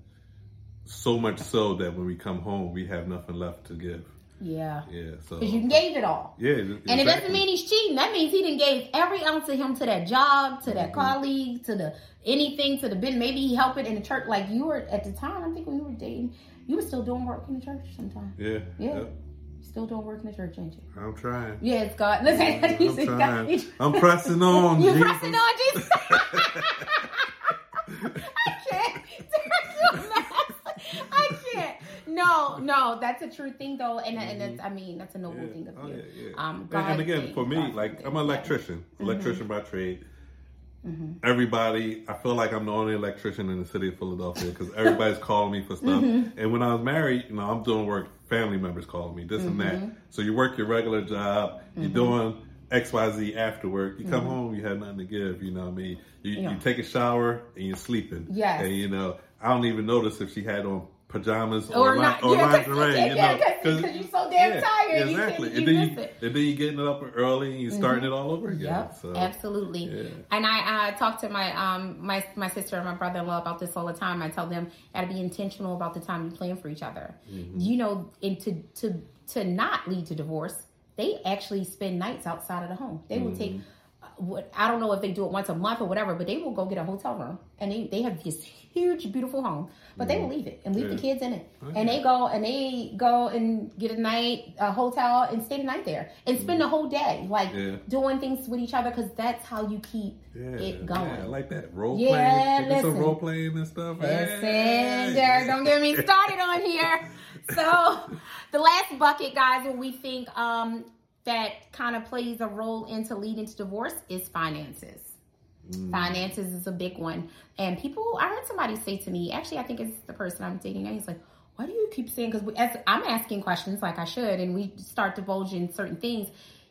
so much so that when we come home we have nothing left to give. Yeah. Yeah. So Because you gave it all. yeah, And it doesn't mean he's cheating. That means he didn't gave every ounce of him to that job, to that Mm-hmm. colleague, to the anything, to the bin. Maybe he helped it in the church. Like you were at the time, I think when you were dating, you were still doing work in the church sometimes. Yeah. Yeah. Yep. Still doing work in the church, ain't you? I'm trying. Yes, God. Listen, I'm God, trying. you- I'm pressing on. *laughs* You Jesus. pressing on Jesus? *laughs* I can't. *laughs* No, no, that's a true thing though, and and that's I mean that's a noble Mm-hmm. Yeah. thing of Oh, you. yeah, yeah. Um, And- and again, thank for me, God like thank I'm an electrician, electrician by trade. Mm-hmm. Everybody, I feel like I'm the only electrician in the city of Philadelphia because everybody's *laughs* calling me for stuff. Mm-hmm. And when I was married, you know, I'm doing work. Family members calling me this and Mm-hmm. that. So you work your regular job. You're doing X, Y, Z after work. You come home, you have nothing to give. You know what I mean? You, Mm-hmm. Yeah. you take a shower and you're sleeping. Yeah. And you know, I don't even notice if she had on pajamas Or or, not. or Yeah, lingerie. yeah, you yeah, know, 'cause- 'cause you're so damn tired, Exactly. can't- and then you, it. and then you getting up early and you're starting it all over again. Yep, So, absolutely. yeah. And I, I talk to my um my my sister and my brother in law about this all the time. I tell them got to be intentional about the time you plan for each other. Mm-hmm. You know, and to to to not lead to divorce, they actually spend nights outside of the home. They will take. Mm-hmm. I don't know if they do it once a month or whatever, but they will go get a hotel room and they, they have this huge, beautiful home, but they will leave it and leave the Mm-hmm. Kids in it, and they go and they go and get a night a hotel and stay the night there and spend the whole day like Mm-hmm. Yeah. doing things with each other because that's how you keep Yeah, it going. yeah, I like that role Yeah, playing. Some role playing and stuff. Listen, Hey. Don't get me started on here. *laughs* So, the last bucket, guys, when we think um, that kind of plays a role into leading to divorce is finances. Finances is a big one. And people, I heard somebody say to me, actually, I think it's the person I'm dating now, he's like, why do you keep saying? Because as I'm asking questions like I should, and we start divulging certain things.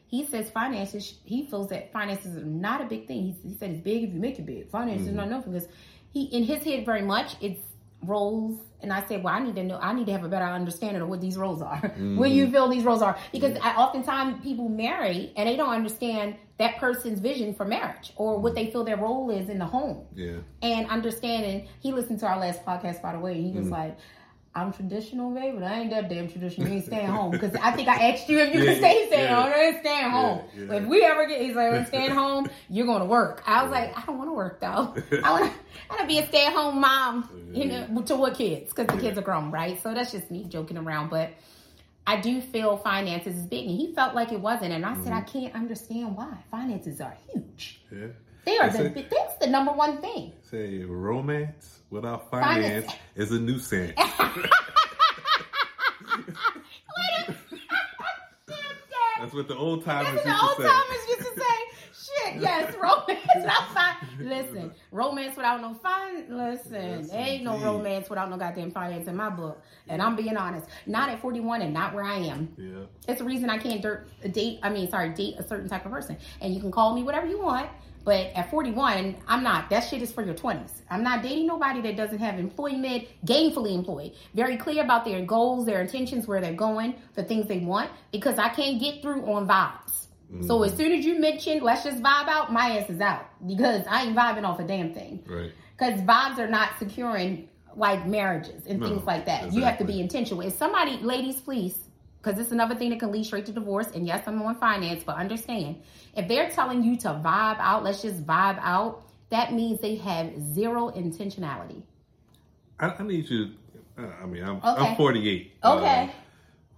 He says finances. He feels that finances are not a big thing. He, he said it's big if you make it big. Finances mm-hmm. is not nothing because he in his head very much it's roles and I said, well, I need to know, I need to have a better understanding of what these roles are. Mm-hmm. what you feel these roles are. Because I, oftentimes people marry and they don't understand that person's vision for marriage or what they feel their role is in the home. Yeah. And understanding, he listened to our last podcast, by the way, and he was mm-hmm. like, I'm traditional, baby, but I ain't that damn traditional. You ain't staying *laughs* home because I think I asked you if you yeah, can stay staying yeah. home. I ain't staying home. Yeah, yeah. If we ever get, he's like, we're staying *laughs* home. You're going to work. I was like, I don't want to work though. *laughs* I want to, I be a stay at home mom. You know, to what kids? Because the kids are grown, right? So that's just me joking around, but. I do feel finances is big, and he felt like it wasn't. And I said, mm-hmm. I can't understand why. Finances are huge. Yeah. They are the that's the number one thing. Say romance without finance, finance. is a nuisance. *laughs* That's what the old timers used the old to say. timers used to say. Shit, yes, *laughs* romance without fine. Listen, romance without no finance. Listen, yes, ain't no romance without no goddamn finance in my book. And I'm being honest, not at 41 and not where I am. Yeah, it's the reason I can't date. I mean, sorry, date a certain type of person. And you can call me whatever you want. But at 41, I'm not. That shit is for your 20s. I'm not dating nobody that doesn't have employment, gainfully employed, very clear about their goals, their intentions, where they're going, the things they want, because I can't get through on vibes. Mm-hmm. So as soon as you mentioned, let's just vibe out, my ass is out because I ain't vibing off a damn thing. Right. Because vibes are not securing like marriages and no, things like that. Exactly. You have to be intentional. If somebody, ladies, please, because it's another thing that can lead straight to divorce. And yes, I'm on finance, but understand if they're telling you to vibe out, let's just vibe out, that means they have zero intentionality. I, I need you. Uh, I mean, I'm, okay. I'm 48. Okay. Uh,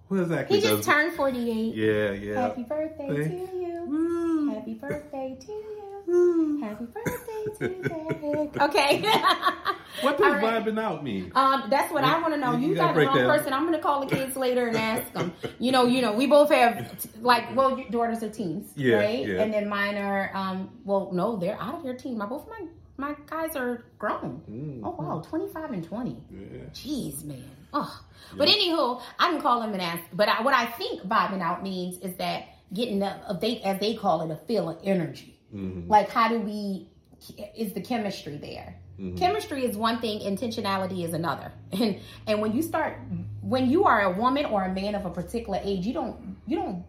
what is that? He just turned 48. Yeah, yeah. Happy birthday Thank to you. Woo. Happy birthday to you. Happy birthday *laughs* Okay. *laughs* what does right. vibing out mean? Um, that's what I want to know. You, you got the wrong person. I'm going to call the kids later and ask them. *laughs* You know, you know, we both have like, well, your daughters are teens, yeah, right? Yeah. And then mine are, um, well, no, they're out of their teen. My both my my guys are grown. Mm-hmm. Oh wow, 25 and 20. Yeah. Jeez, man. Oh. Yeah. But anywho, I can call them and ask. But I, what I think vibing out means is that getting a, a they as they call it a feel of energy. Mm-hmm. Like, how do we, is the chemistry there? Mm-hmm. Chemistry is one thing, intentionality is another. *laughs* And and when you start when you are a woman or a man of a particular age, you don't you don't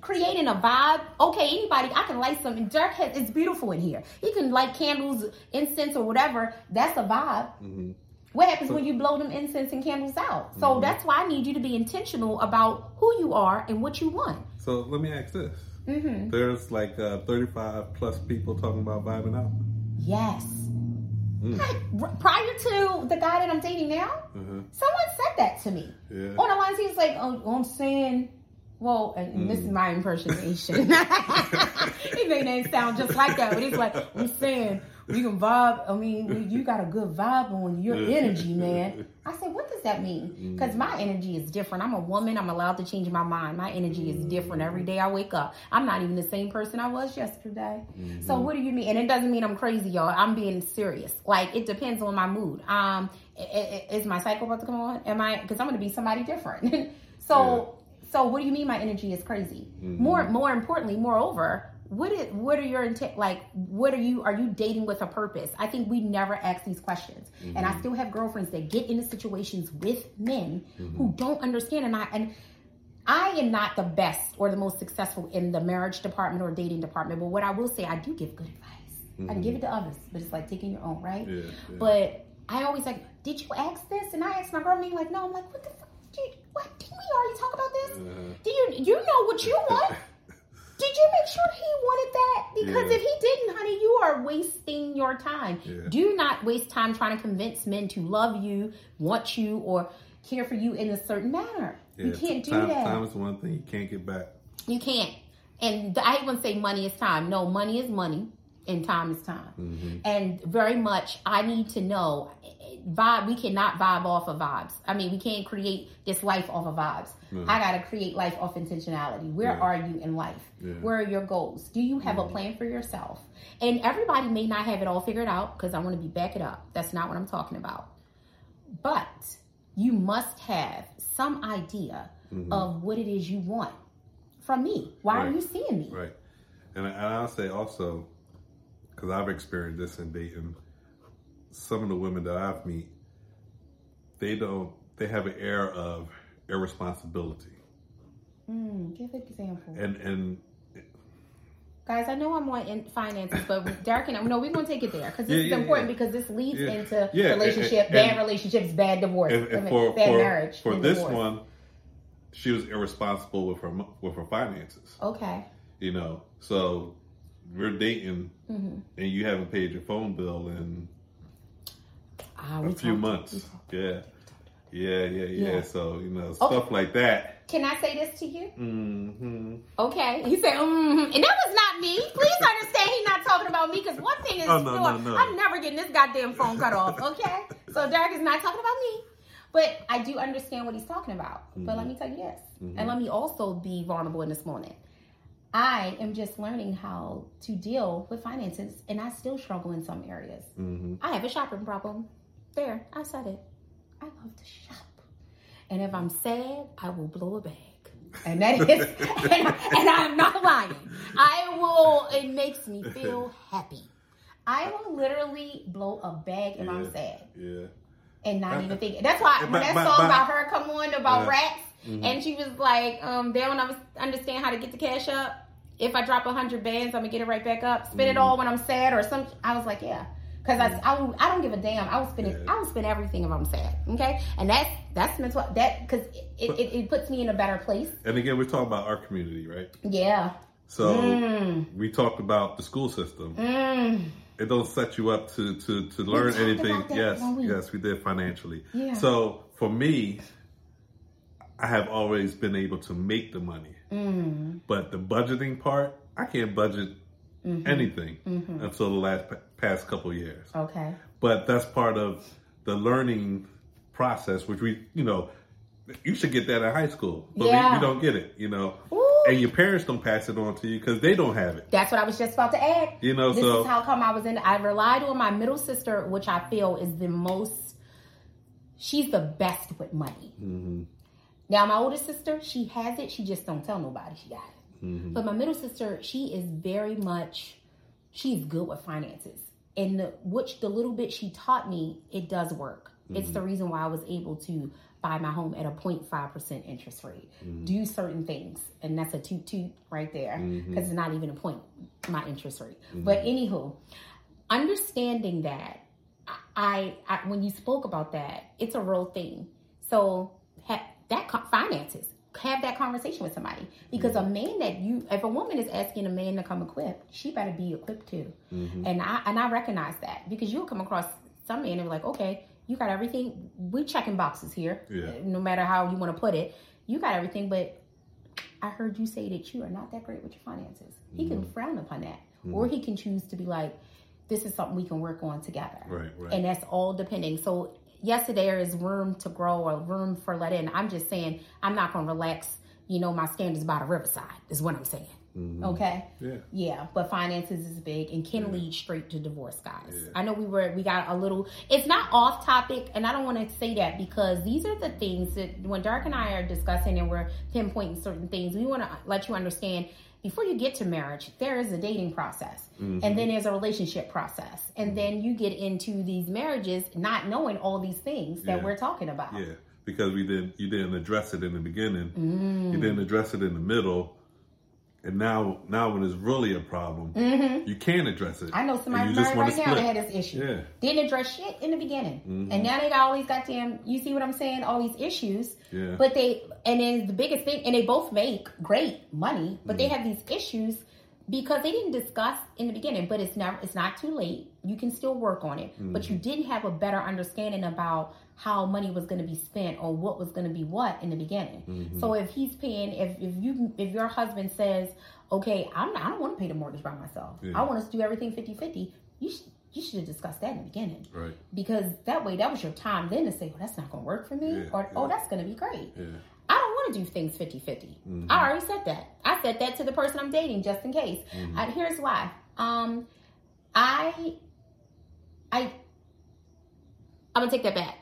creating a vibe. Okay, anybody, I can light some. Derek has it's beautiful in here. He can light candles, incense, or whatever. That's a vibe. Mm-hmm. What happens when you blow them incense and candles out? So mm-hmm. that's why I need you to be intentional about who you are and what you want. So let me ask this: Mm-hmm. There's like uh, 35 plus people talking about vibing out. Yes. Mm. prior to the guy that I'm dating now, mm-hmm. someone said that to me. Yeah. On the lines, he was like, oh, I'm saying, well, and, mm. this is my impersonation. *laughs* *laughs* he made that sound just like that, but he's like, I'm saying, we can vibe. I mean, you got a good vibe on your energy, man. I said, what does that mean? Because mm. my energy is different. I'm a woman. I'm allowed to change my mind. My energy is different every day I wake up. I'm not even the same person I was yesterday. Mm-hmm. So what do you mean? And it doesn't mean I'm crazy, y'all. I'm being serious. Like it depends on my mood. Um, is my cycle about to come on? Am I? Because I'm going to be somebody different. *laughs* so. Yeah. So what do you mean my energy is crazy? Mm-hmm. More more importantly, moreover, what is what are your intent like what are you are you dating with a purpose i think we never ask these questions mm-hmm. and i mm-hmm. still have girlfriends that get into situations with men mm-hmm. who don't understand and i and i am not the best or the most successful in the marriage department or dating department but what i will say i do give good advice mm-hmm. i can give it to others but it's like taking your own right yeah, yeah. but i always like did you ask this and i asked my girl me like no i'm like what the fuck did, what did we already talk about this uh-huh. do you you know what you want *laughs* Did you make sure he wanted that? Because yeah. if he didn't, honey, you are wasting your time. Yeah. Do not waste time trying to convince men to love you, want you, or care for you in a certain manner. Yeah. You can't do time, that. Time is one thing you can't get back. You can't. And I wouldn't say money is time. No, money is money and time is time. Mm-hmm. And very much, I need to know vibe. We cannot vibe off of vibes. I mean, we can't create this life off of vibes. Mm-hmm. I got to create life off intentionality. Where yeah. are you in life? Yeah. Where are your goals? Do you have mm-hmm. a plan for yourself? And everybody may not have it all figured out because I want to be back it up. That's not what I'm talking about. But you must have some idea of what it is you want from me. Why are you seeing me? Right. And, I- and I'll say also, because I've experienced this in dating, some of the women that I've meet, they don't, they have an air of irresponsibility. Mm, give an example. And, and Guys, I know I'm on in finances, but Derek and I, no, we're going to take it there because this Yeah, is yeah, important yeah. because this leads into relationship, and- bad and- relationships, bad divorce, and, and for, bad for, marriage. for and this divorce. one, she was irresponsible with her, with her finances, Okay. you know, so we're dating Mm-hmm. and you haven't paid your phone bill in Ah, a few months. Yeah. Yeah, yeah, yeah. Yeah. So, you know, Okay. stuff like that. Can I say this to you? Mm-hmm. Okay. He said, mm-hmm. and that was not me. Please understand he's not talking about me because one thing is Oh, no, no, no. I'm never getting this goddamn phone cut off. Okay. so Derek is not talking about me. But I do understand what he's talking about. But let me tell you this. And let me also be vulnerable in this moment. I am just learning how to deal with finances and I still struggle in some areas. hmm I have a shopping problem. There, I said it. I love to shop. And if I'm sad, I will blow a bag. And that is, *laughs* and, and I'm not lying. I will, it makes me feel happy. I will literally blow a bag if I'm sad Yeah. and not even think. That's why when that song about her come on about Yeah. rats, Mhm. and she was like, um, they don't understand how to get the cash up. If I drop a hundred bands, I'm gonna get it right back up. Spend it Mhm. all when I'm sad or some. I was like, yeah, because I, I, I don't give a damn. I will spend it. I will spend everything if I'm sad. Okay, and that's that's mental. That because it, it, it, puts me in a better place. And again, we're talking about our community, right? Yeah. So Mm. we talked about the school system. Mm. It don't set you up to to to learn anything. yes, we? yes, we did financially. Yeah. So for me, I have always been able to make the money, Mm. but the budgeting part, I can't budget Mm-hmm. anything until the last pa- past couple years. Okay. but that's part of the learning process, which we, you know, you should get that in high school, but we, Yeah. we don't get it, you know, Ooh. and your parents don't pass it on to you because they don't have it, That's what I was just about to add. you know. This so is how come I was in. I relied on my middle sister, which I feel is the most. She's the best with money. Mhm. Now my older sister, she has it. She just don't tell nobody she got it. Mhm. But my middle sister, she is very much. She's good with finances, and the, which the little bit she taught me, it does work. It's mm-hmm. the reason why I was able to buy my home at a 0.5 percent interest rate, mm-hmm. do certain things, and that's a toot toot right there mm-hmm. because it's not even a point my interest rate. But anywho, understanding that, I, I when you spoke about that, it's a real thing. So ha- that co- finances. Have that conversation with somebody because a man that you, if a woman is asking a man to come equipped, she better be equipped too. Mm-hmm. And I and I recognize that because you'll come across some men and be like, okay, you got everything. We checking boxes here, Yeah. no matter how you want to put it. You got everything, but I heard you say that you are not that great with your finances. He can mm-hmm. frown upon that, or mm-hmm. he can choose to be like, this is something we can work on together. Right, right. And that's all depending. So yes, there is room to grow or room for let in. I'm just saying I'm not gonna relax, you know, my standards by the riverside is what I'm saying. Mm-hmm. Okay. Yeah. Yeah, but finances is big and can lead straight to divorce, guys. Yeah. I know we were we got a little. It's not off topic, and I don't want to say that because these are the things that when Derek and I are discussing and we're pinpointing certain things, we want to let you understand. Before you get to marriage, there is a dating process, and then there's a relationship process, and then you get into these marriages not knowing all these things that Yeah. we're talking about. Yeah, because we didn't. You didn't address it in the beginning. Mm. You didn't address it in the middle, and now, now when it's really a problem, you can't address it. Mm-hmm. I know somebody you just married wanna right now that had this issue. Yeah. Didn't address shit in the beginning. Mhm. And now they got all these goddamn, you see what I'm saying? All these issues. Yeah. But they, and then the biggest thing, and they both make great money, but Mm. they have these issues because they didn't discuss in the beginning, but it's never, it's not too late. You can still work on it, but Mm-hmm. you didn't have a better understanding about how money was going to be spent or what was going to be what in the beginning. Mm-hmm. So if he's paying, if, if you, if your husband says, okay, I'm not, I don't want to pay the mortgage by myself. Yeah. I want us to do everything 50 50. You should, you should have discussed that in the beginning Right. because that way that was your time then to say, well, that's not going to work for me Yeah, or, oh, that's going to be great. Yeah. To do things 50 50. Mhm. I already said that. I said that to the person I'm dating just in case. Mhm. Uh, here's why. Um, I, I, I'm gonna take that back.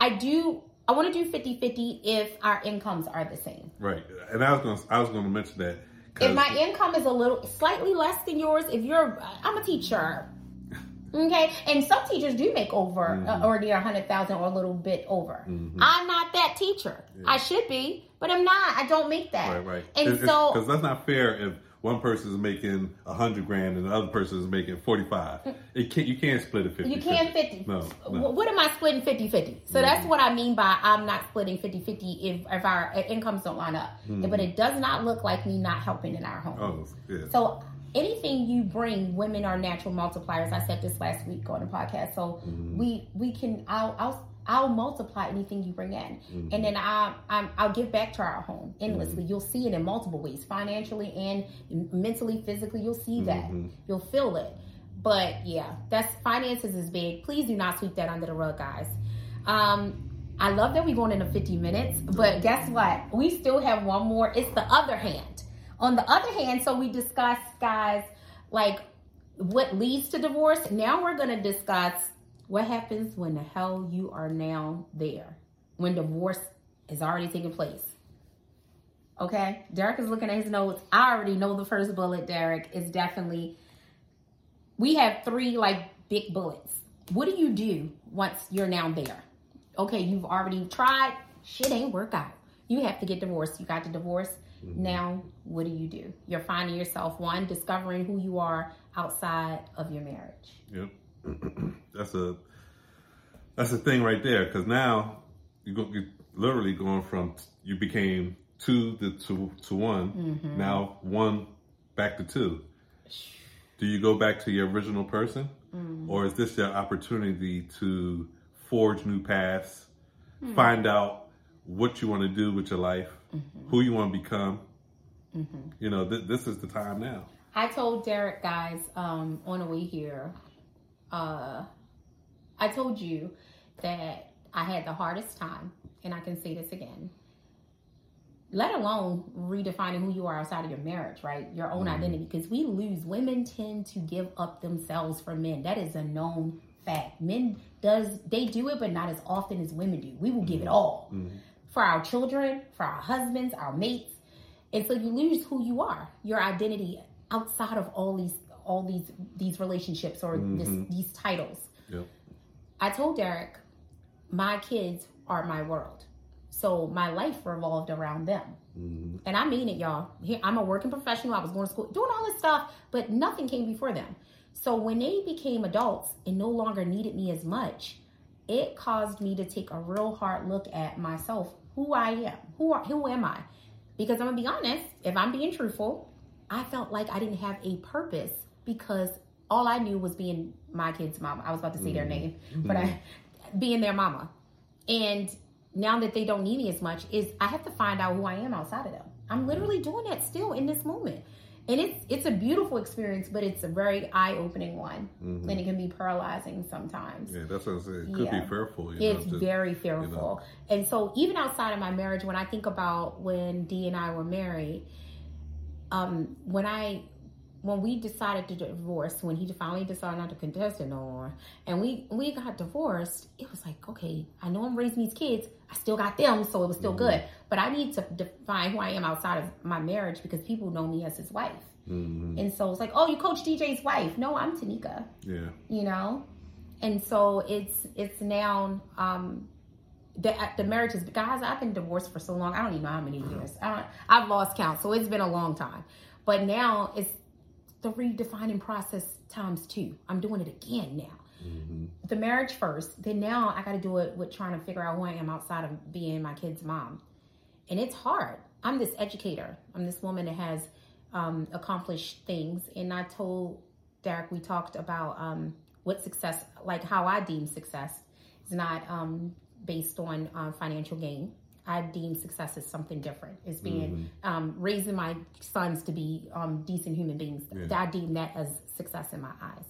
I do I want to do 50-50 if our incomes are the same. Right. And I was going to, I was going to mention that. If my income is a little slightly less than yours, if you're I'm a teacher. *laughs* Okay, and some teachers do make over uh, Mm-hmm. uh, or near a hundred thousand or a little bit over. Mhm. I'm not that teacher. I should be, but I'm not. I don't make that. Right, right. And so because that's not fair if one person is making a hundred grand and the other person is making forty five. Mm. It can't. You can't split it fifty. You can't 50. No, no. What am I splitting 50 50? So mm-hmm. that's what I mean by I'm not splitting 50 50 if, if our incomes don't line up. Mm-hmm. But it does not look like me not helping in our home. Oh, yeah. So anything you bring, women are natural multipliers. I said this last week on the podcast. So mm-hmm. we we can I'll I'll I'll multiply anything you bring in, mm-hmm. and then I I'm, I'll give back to our home endlessly. Mm-hmm. You'll see it in multiple ways, financially and mentally, physically. You'll see that. Mm-hmm. You'll feel it. But yeah, that's finances is big. Please do not sweep that under the rug, guys. Um, I love that we're going into 50 minutes, but guess what? We still have one more. It's the other hand. On the other hand, so we discussed, guys, like what leads to divorce. Now we're going to discuss what happens when the hell you are now there, when divorce is already taking place. Okay, Derek is looking at his notes. I already know the first bullet, Derek, is definitely we have three like big bullets. What do you do once you're now there? Okay, you've already tried, shit ain't work out. You have to get divorced. You got the divorce. Mm-hmm. Now, what do you do? You're finding yourself one, discovering who you are outside of your marriage. Yep. That's a that's a thing right there. Because now you go you literally going from you became two to to, to one. Mm-hmm. Now one back to two. Do you go back to your original person, Mm. or is this your opportunity to forge new paths, Hmm. find out what you want to do with your life, Mm-hmm. who you want to become? You know, th- this is the time now. I told Derek, guys, um, on the way here, uh, I told you that I had the hardest time, and I can say this again. Let alone redefining who you are outside of your marriage, right? Your own mm-hmm. identity. Because we lose. Women tend to give up themselves for men. That is a known fact. Men does they do it, but not as often as women do. We will give it mm-hmm. all mm-hmm. for our children, for our husbands, our mates. And so you lose who you are, your identity outside of all these all these these relationships or this, mm-hmm. these titles. Yep. I told Derek, my kids are my world. So my life revolved around them. Mm-hmm. And I mean it, y'all. Here, I'm a working professional. I was going to school, doing all this stuff, but nothing came before them. So when they became adults and no longer needed me as much, it caused me to take a real hard look at myself, who I am, who are, who am I? Because I'm gonna be honest, if I'm being truthful, I felt like I didn't have a purpose because all I knew was being my kid's mama. I was about to say their mm-hmm. name, *laughs* but I mm-hmm. being their mama. And now that they don't need me as much, is I have to find out who I am outside of them. I'm literally mm-hmm. doing that still in this moment. And it's it's a beautiful experience, but it's a very eye opening one. And it can be paralyzing sometimes. Yeah, that's what I said. It could Yeah. be fearful. You It's know, just- very fearful. And so even outside of my marriage, when I think about when Dee and I were married, um, when I when we decided to divorce, when he finally decided not to contest it no more, and we we got divorced, it was like, okay, I know I'm raising these kids, I still got them, so it was still good. But I need to define who I am outside of my marriage because people know me as his wife. Mhm. And so it's like, oh, you coach DJ's wife. No, I'm Tanika Yeah. you know and so it's it's now um the the marriage is guys i've been divorced for so long i don't even know how many years I don't, i've lost count so it's been a long time but now it's the redefining process times two. I'm doing it again now. Hmm the marriage first then now i got to do it with trying to figure out who i am outside of being my kid's mom. And it's hard. I'm this educator. I'm this woman that has um, accomplished things. And i told derek we talked about um, what success like how i deem success is not um, based on uh, financial gain i deem success as something different it's being um, raising my sons to be um, decent human beings Yeah. i deem that as success in my eyes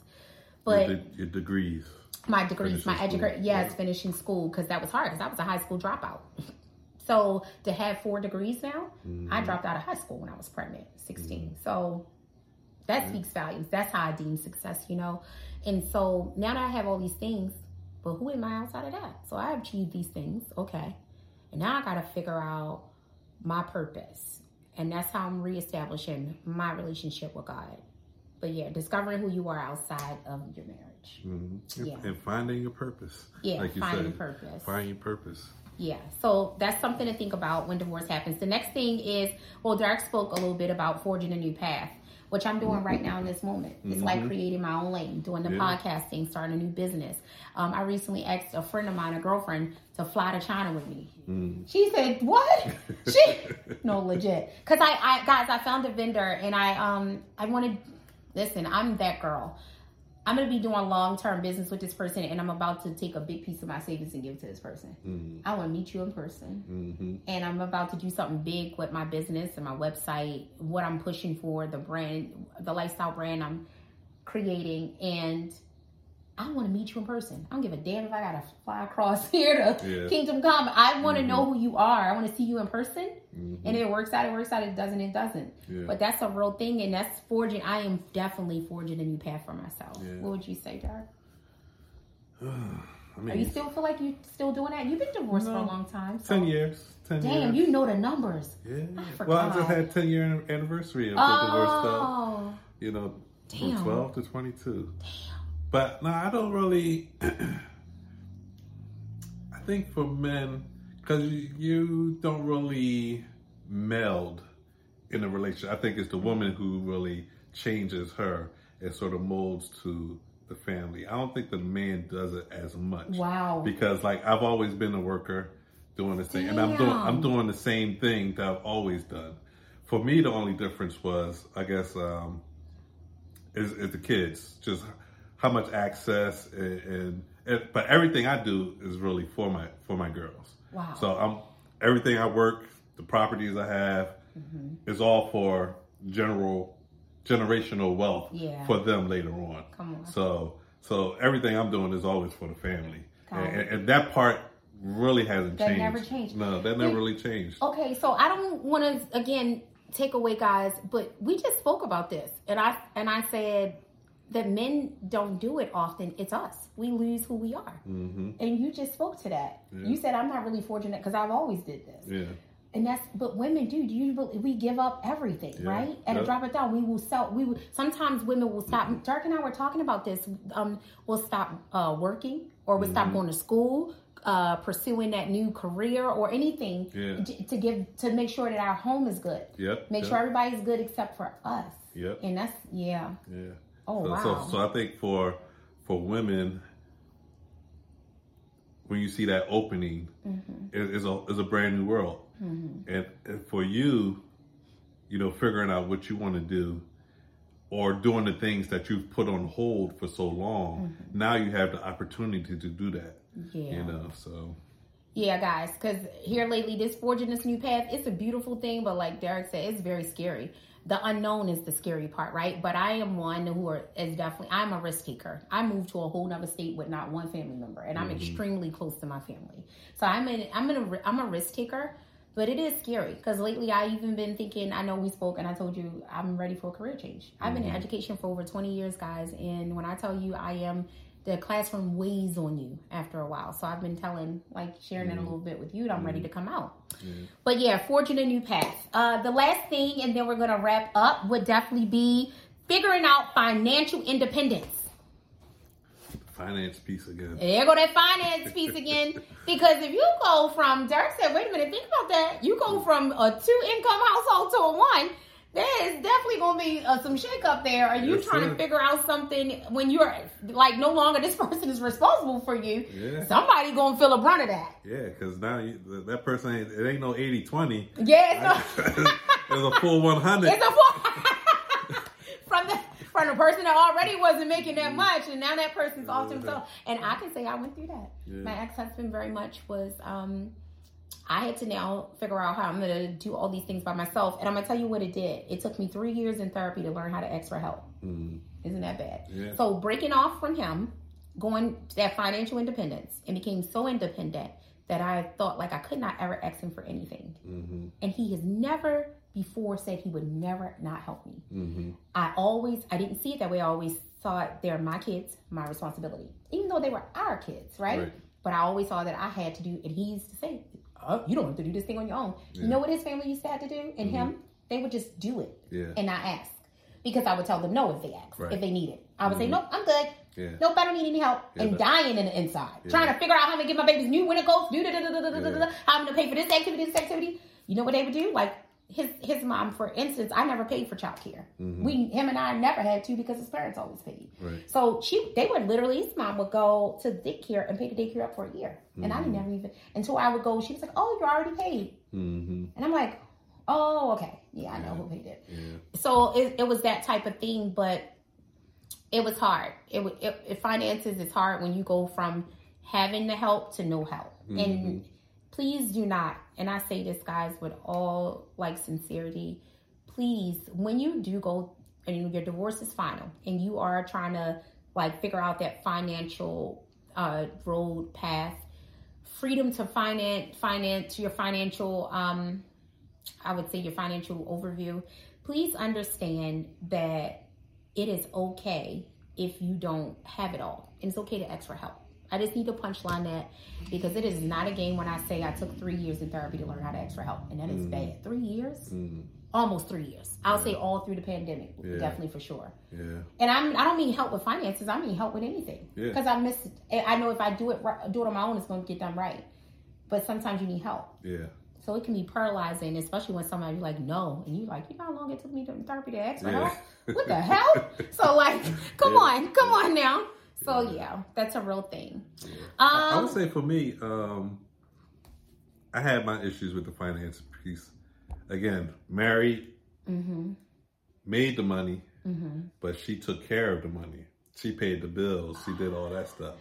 Your, but de- your degrees. my degrees, my Finishing education, yes, Yeah. finishing school because that was hard because I was a high school dropout. *laughs* so to have four degrees now, Mm-hmm. I dropped out of high school when I was pregnant, 16. So that speaks volumes. That's how I deem success, you know. And so now that I have all these things, but who am I outside of that? So I achieved these things, okay. And now I got to figure out my purpose. And that's how I'm reestablishing my relationship with God. But yeah, discovering who you are outside of your marriage. Mm-hmm. Yeah. And finding your purpose. Yeah, like you finding said, purpose. Finding your purpose. Yeah, so that's something to think about when divorce happens. The next thing is, well, Derek spoke a little bit about forging a new path, which I'm doing right now in this moment. It's like creating my own lane, doing the Yeah. podcasting, starting a new business. Um, I recently asked a friend of mine, a girlfriend, to fly to China with me. She said, "What?" *laughs* she no legit, because I, I guys, I found a vendor and I um I wanted. Listen, I'm that girl. I'm gonna be doing long term business with this person, and I'm about to take a big piece of my savings and give it to this person. Mm-hmm. I want to meet you in person, Mm-hmm. and I'm about to do something big with my business and my website, what I'm pushing for, the brand, the lifestyle brand I'm creating, and I want to meet you in person. I don't give a damn if I gotta fly across *laughs* here to Yeah. Kingdom Come. I want to know who you are. I want to see you in person, Mm-hmm. and it works out, it works out. It doesn't, it doesn't. Yeah. But that's a real thing, and that's forging. I am definitely forging a new path for myself. Yeah. What would you say, Derek? *sighs* I Are you still feel like you're still doing that? You've been divorced for a long time. So. ten years. Ten Damn, years. you know the numbers. Yeah. I Well, I just had ten year anniversary of the divorce stuff. Oh, You know, Damn. from twelve to twenty two. But no, I don't really. *clears throat* I think for men, because you, don't really meld in a relationship. I think it's the woman who really changes her and sort of molds to the family. I don't think the man does it as much. wow. because like I've always been a worker doing this thing, and I'm doing I'm doing the same thing that I've always done. For me, the only difference was, I guess, um, is, is the kids, just how much access and, and, and but everything I do is really for my for my girls. Wow. So I'm everything I work, the properties I have, Mm-hmm. is all for general generational wealth Yeah. for them later on. Come on. So so everything I'm doing is always for the family, and, and that part really hasn't changed. That changed. never changed. No, that never really changed. Okay, so I don't want to again take away, guys, but we just spoke about this, and I and I said that men don't do it often. It's us. We lose who we are, hmm and you just spoke to that. Yeah. You said I'm not really fortunate because I've always did this. Yeah, And that's but women do. Do you we give up everything, Yeah. right? At a Yep. drop of down, we will sell. We will sometimes women will stop. Derek and I were talking about this. Um, we'll stop uh, working or we'll Mm-hmm. stop going to school, uh, pursuing that new career or anything Yeah. j- to give to make sure that our home is good. yep. Make yep, sure everybody's good except for us. Yep. And that's yeah. Yeah. Oh so, wow. so, so I think for for women, when you see that opening, Mm-hmm. it is a is a brand new world, and, and for you, you know, figuring out what you want to do, or doing the things that you've put on hold for so long, now you have the opportunity to do that. Mm-hmm. yeah. You know, so Yeah, guys, because here lately, this forging this new path, it's a beautiful thing, but like Derek said, it's very scary. The unknown is the scary part, right? But I am one who are, is definitely, I'm a risk taker. I moved to a whole nother state with not one family member, and I'm mm-hmm. extremely close to my family. So I'm in, I'm in a, I'm a risk taker, but it is scary because lately I even been thinking. I know we spoke, and I told you I'm ready for a career change. I've been in mm-hmm. education for over 20 years, guys, and when I tell you I am the classroom weighs on you after a while. So I've been telling, like, sharing it a mm-hmm. little bit with you that I'm ready mm-hmm. to come out. But yeah, forging a new path. Uh, the last thing, and then we're going to wrap up, would definitely be figuring out financial independence. finance piece again. There go that finance piece again. *laughs* Because if you go from, Derek said, wait a minute, think about that. You go mm. from a two income household to a one. There is definitely going to be uh, some shake up there. Are you Yes, trying sir. to figure out something when you're like no longer this *laughs* person is responsible for you? Yeah. Somebody going to feel a brunt of that. Yeah, because now you, that person ain't it ain't no 80-20. Yeah, it's *laughs* It's a full *laughs* one hundred. It's a full. from the from the person that already wasn't making that much, and now that person's off to himself. And I can say I went through that. Yeah. My ex husband very much was. um I had to now figure out how I'm gonna do all these things by myself, and I'm gonna tell you what it did. It took me three years in therapy to learn how to ask for help. Mm, Isn't that bad? Yeah. So breaking off from him, going to that financial independence, and became so independent that I thought like I could not ever ask him for anything. hmm And he has never before said he would never not help me. hmm I always, I didn't see it that way. I always thought they're my kids, my responsibility, even though they were our kids, right? Right. But I always saw that I had to do, and he used to say, oh, you don't have to do this thing on your own. Yeah. You know what his family used to have to do? And mm-hmm. him, they would just do it yeah. and not ask. Because I would tell them no if they asked, right. if they need it. I would mm-hmm. say, nope, I'm good. Yeah. Nope, I don't need any help. Yeah, and dying in the inside. Trying to figure out how to get my baby's new winter coats, how I'm going to pay for this activity, this activity. You know what they would do? Like, his his mom, for instance, I never paid for childcare. Mm-hmm. We him and I never had to because his parents always paid. Right. So she they would literally his mom would go to daycare and pay the daycare up for a year, and I mm-hmm. never even until I would go. She was like, "Oh, you're already paid," Mm-hmm. and I'm like, "Oh, okay, yeah, I know who paid it." Yeah. so it, it was that type of thing but it was hard it, it, it finances is hard when you go from having the help to no help and mm-hmm. Please do not and i say this guys with all like sincerity please when you do go and your divorce is final and you are trying to like figure out that financial uh road path freedom to finance finance your financial um I would say your financial overview, please understand that it is okay if you don't have it all. And it's okay to ask for help. I just need to punchline that because it is not a game when I say I took three years in therapy to learn how to ask for help. And that is mm. bad. Three years? Mm. Almost three years. I'll say all through the pandemic, Yeah. definitely for sure. Yeah. And I'm I don't mean help with finances. I mean help with anything. Yeah. Because I miss. I know if I do it right, do it on my own, it's going to get done right. But sometimes you need help. Yeah. So it can be paralyzing, especially when somebody's like, no. And you're like, you know how long it took me to therapy to ask for Yeah. help? What the hell? *laughs* So, like, come Yeah. on, come on now. So, yeah, that's a real thing. I Um, would say for me, um, I had my issues with the finance piece. Again, married, mm-hmm, made the money, but she took care of the money. She paid the bills. She did all that stuff.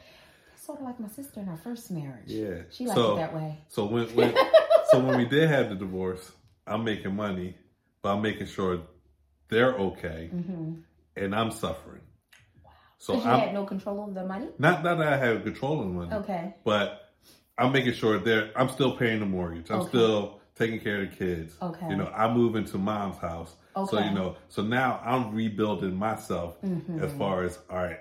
sort of like my sister in her first marriage. Yeah. She liked so, it that way. So when, when *laughs* so when we did have the divorce, I'm making money, but I'm making sure they're okay, and I'm suffering. So I'm had no control of the money? not not that I have control of the money, Okay. but I'm making sure they're. I'm still paying the mortgage. I'm Okay. still taking care of the kids. Okay. You know, I move into mom's house. Okay. So you know, so now I'm rebuilding myself Mm-hmm. as far as all right,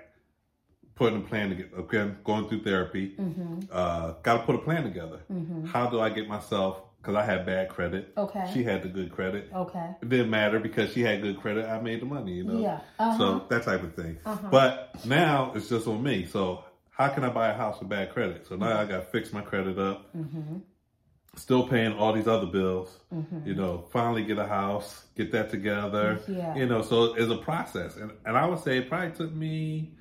putting a plan together. Again, going through therapy. Mm-hmm. Uh, Got to put a plan together. How do I get myself? Because I had bad credit. Okay. She had the good credit. Okay. It didn't matter because she had good credit. I made the money. You know. Yeah. Uh-huh. So that type of thing. But now it's just on me. So how can I buy a house with bad credit? So now I got to fix my credit up. Mm-hmm. Still paying all these other bills. You know, finally get a house, get that together. Yeah. You know, so it's a process, and and I would say it probably took me,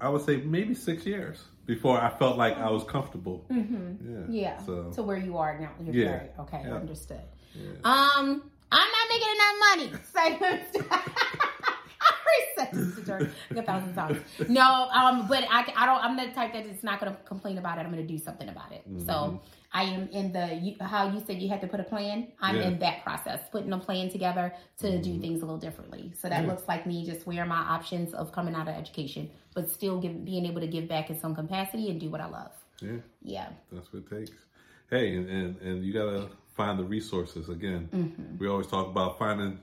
I would say maybe six years before I felt like I was comfortable. Mm-hmm. Yeah. Yeah. So to where you are now. You're Yeah. married. Okay, Yeah. understood. Um, I'm not making enough money. So *laughs* I said this to a thousand times. No, um, but I, I don't. I'm the type that is not going to complain about it. I'm going to do something about it. So I am in the you, how you said you had to put a plan. I'm Yeah. in that process, putting a plan together to do things a little differently. So that Yeah. looks like me just weighing my options of coming out of education, but still give, being able to give back in some capacity and do what I love. yeah. Yeah. That's what it takes. Hey, and, and, and you gotta find the resources again. Mm-hmm. We always talk about finding,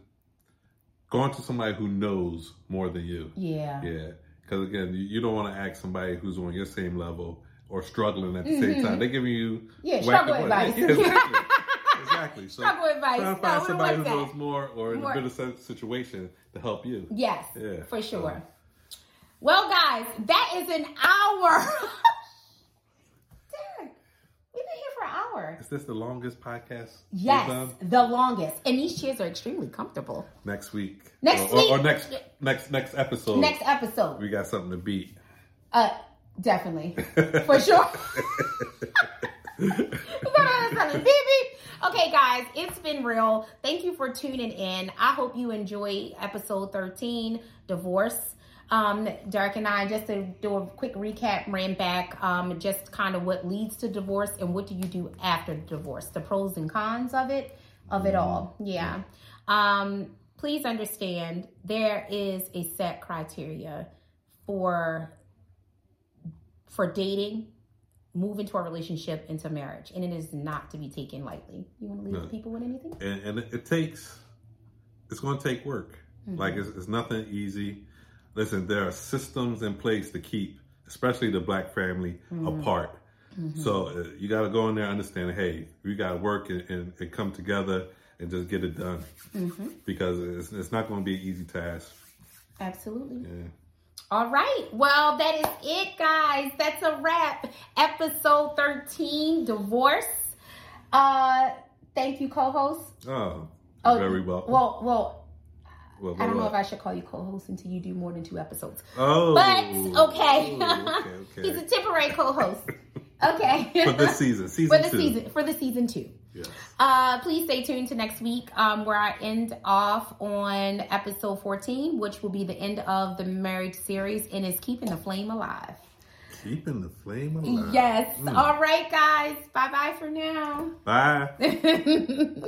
going to somebody who knows more than you. Yeah. Yeah, because again, you don't want to ask somebody who's on your same level or struggling at the same time. They're giving you Mm-hmm. Yeah, struggle advice. Yeah, *laughs* exactly. *laughs* exactly. So Struggle advice. Try to find we somebody who knows more or in More. a better situation to help you. Yes, Yeah, for sure. Well, guys, that is an hour. *laughs* Derek, we've been here for an hour. Is this the longest podcast? Yes, the longest. And these chairs are extremely comfortable. Next week. Next or, week. Or, or next next next episode. Next episode. We got something to beat. Uh, definitely. For sure. We gotta have something. Beep, beep. Okay, guys, it's been real. Thank you for tuning in. I hope you enjoy episode 13, Divorce. Um, Derek and I, just to do a quick recap, ran back um, just kind of what leads to divorce and what do you do after divorce, the pros and cons of it, of it all. Yeah. Um, please understand there is a set criteria for for dating, move into a relationship, into marriage, and it is not to be taken lightly. You want to leave No. people with anything? and, and it, takes it's going to take work Mm-hmm. like it's, it's nothing easy listen there are systems in place to keep especially the black family Mm-hmm. apart Mm-hmm. So uh, you got to go in there understand, hey, we got to work and, and, and, come together and just get it done mm-hmm. because it's, it's not going to be an easy task. Absolutely. Yeah. All right. Well, that is it, guys. That's a wrap. Episode 13, divorce. Uh, thank you, co-host. Oh, oh very well. Well, well, well, I don't know if I should call you co-host until you do more than two episodes. Oh, but okay, okay, okay. *laughs* he's a temporary co-host. *laughs* Okay, for this season, season for the season for the season two. Yes. Uh, please stay tuned to next week, um, where I end off on episode fourteen, which will be the end of the marriage series, and is keeping the flame alive. Keeping the flame alive. Yes. Mm. All right, guys. Bye bye for now. Bye. *laughs*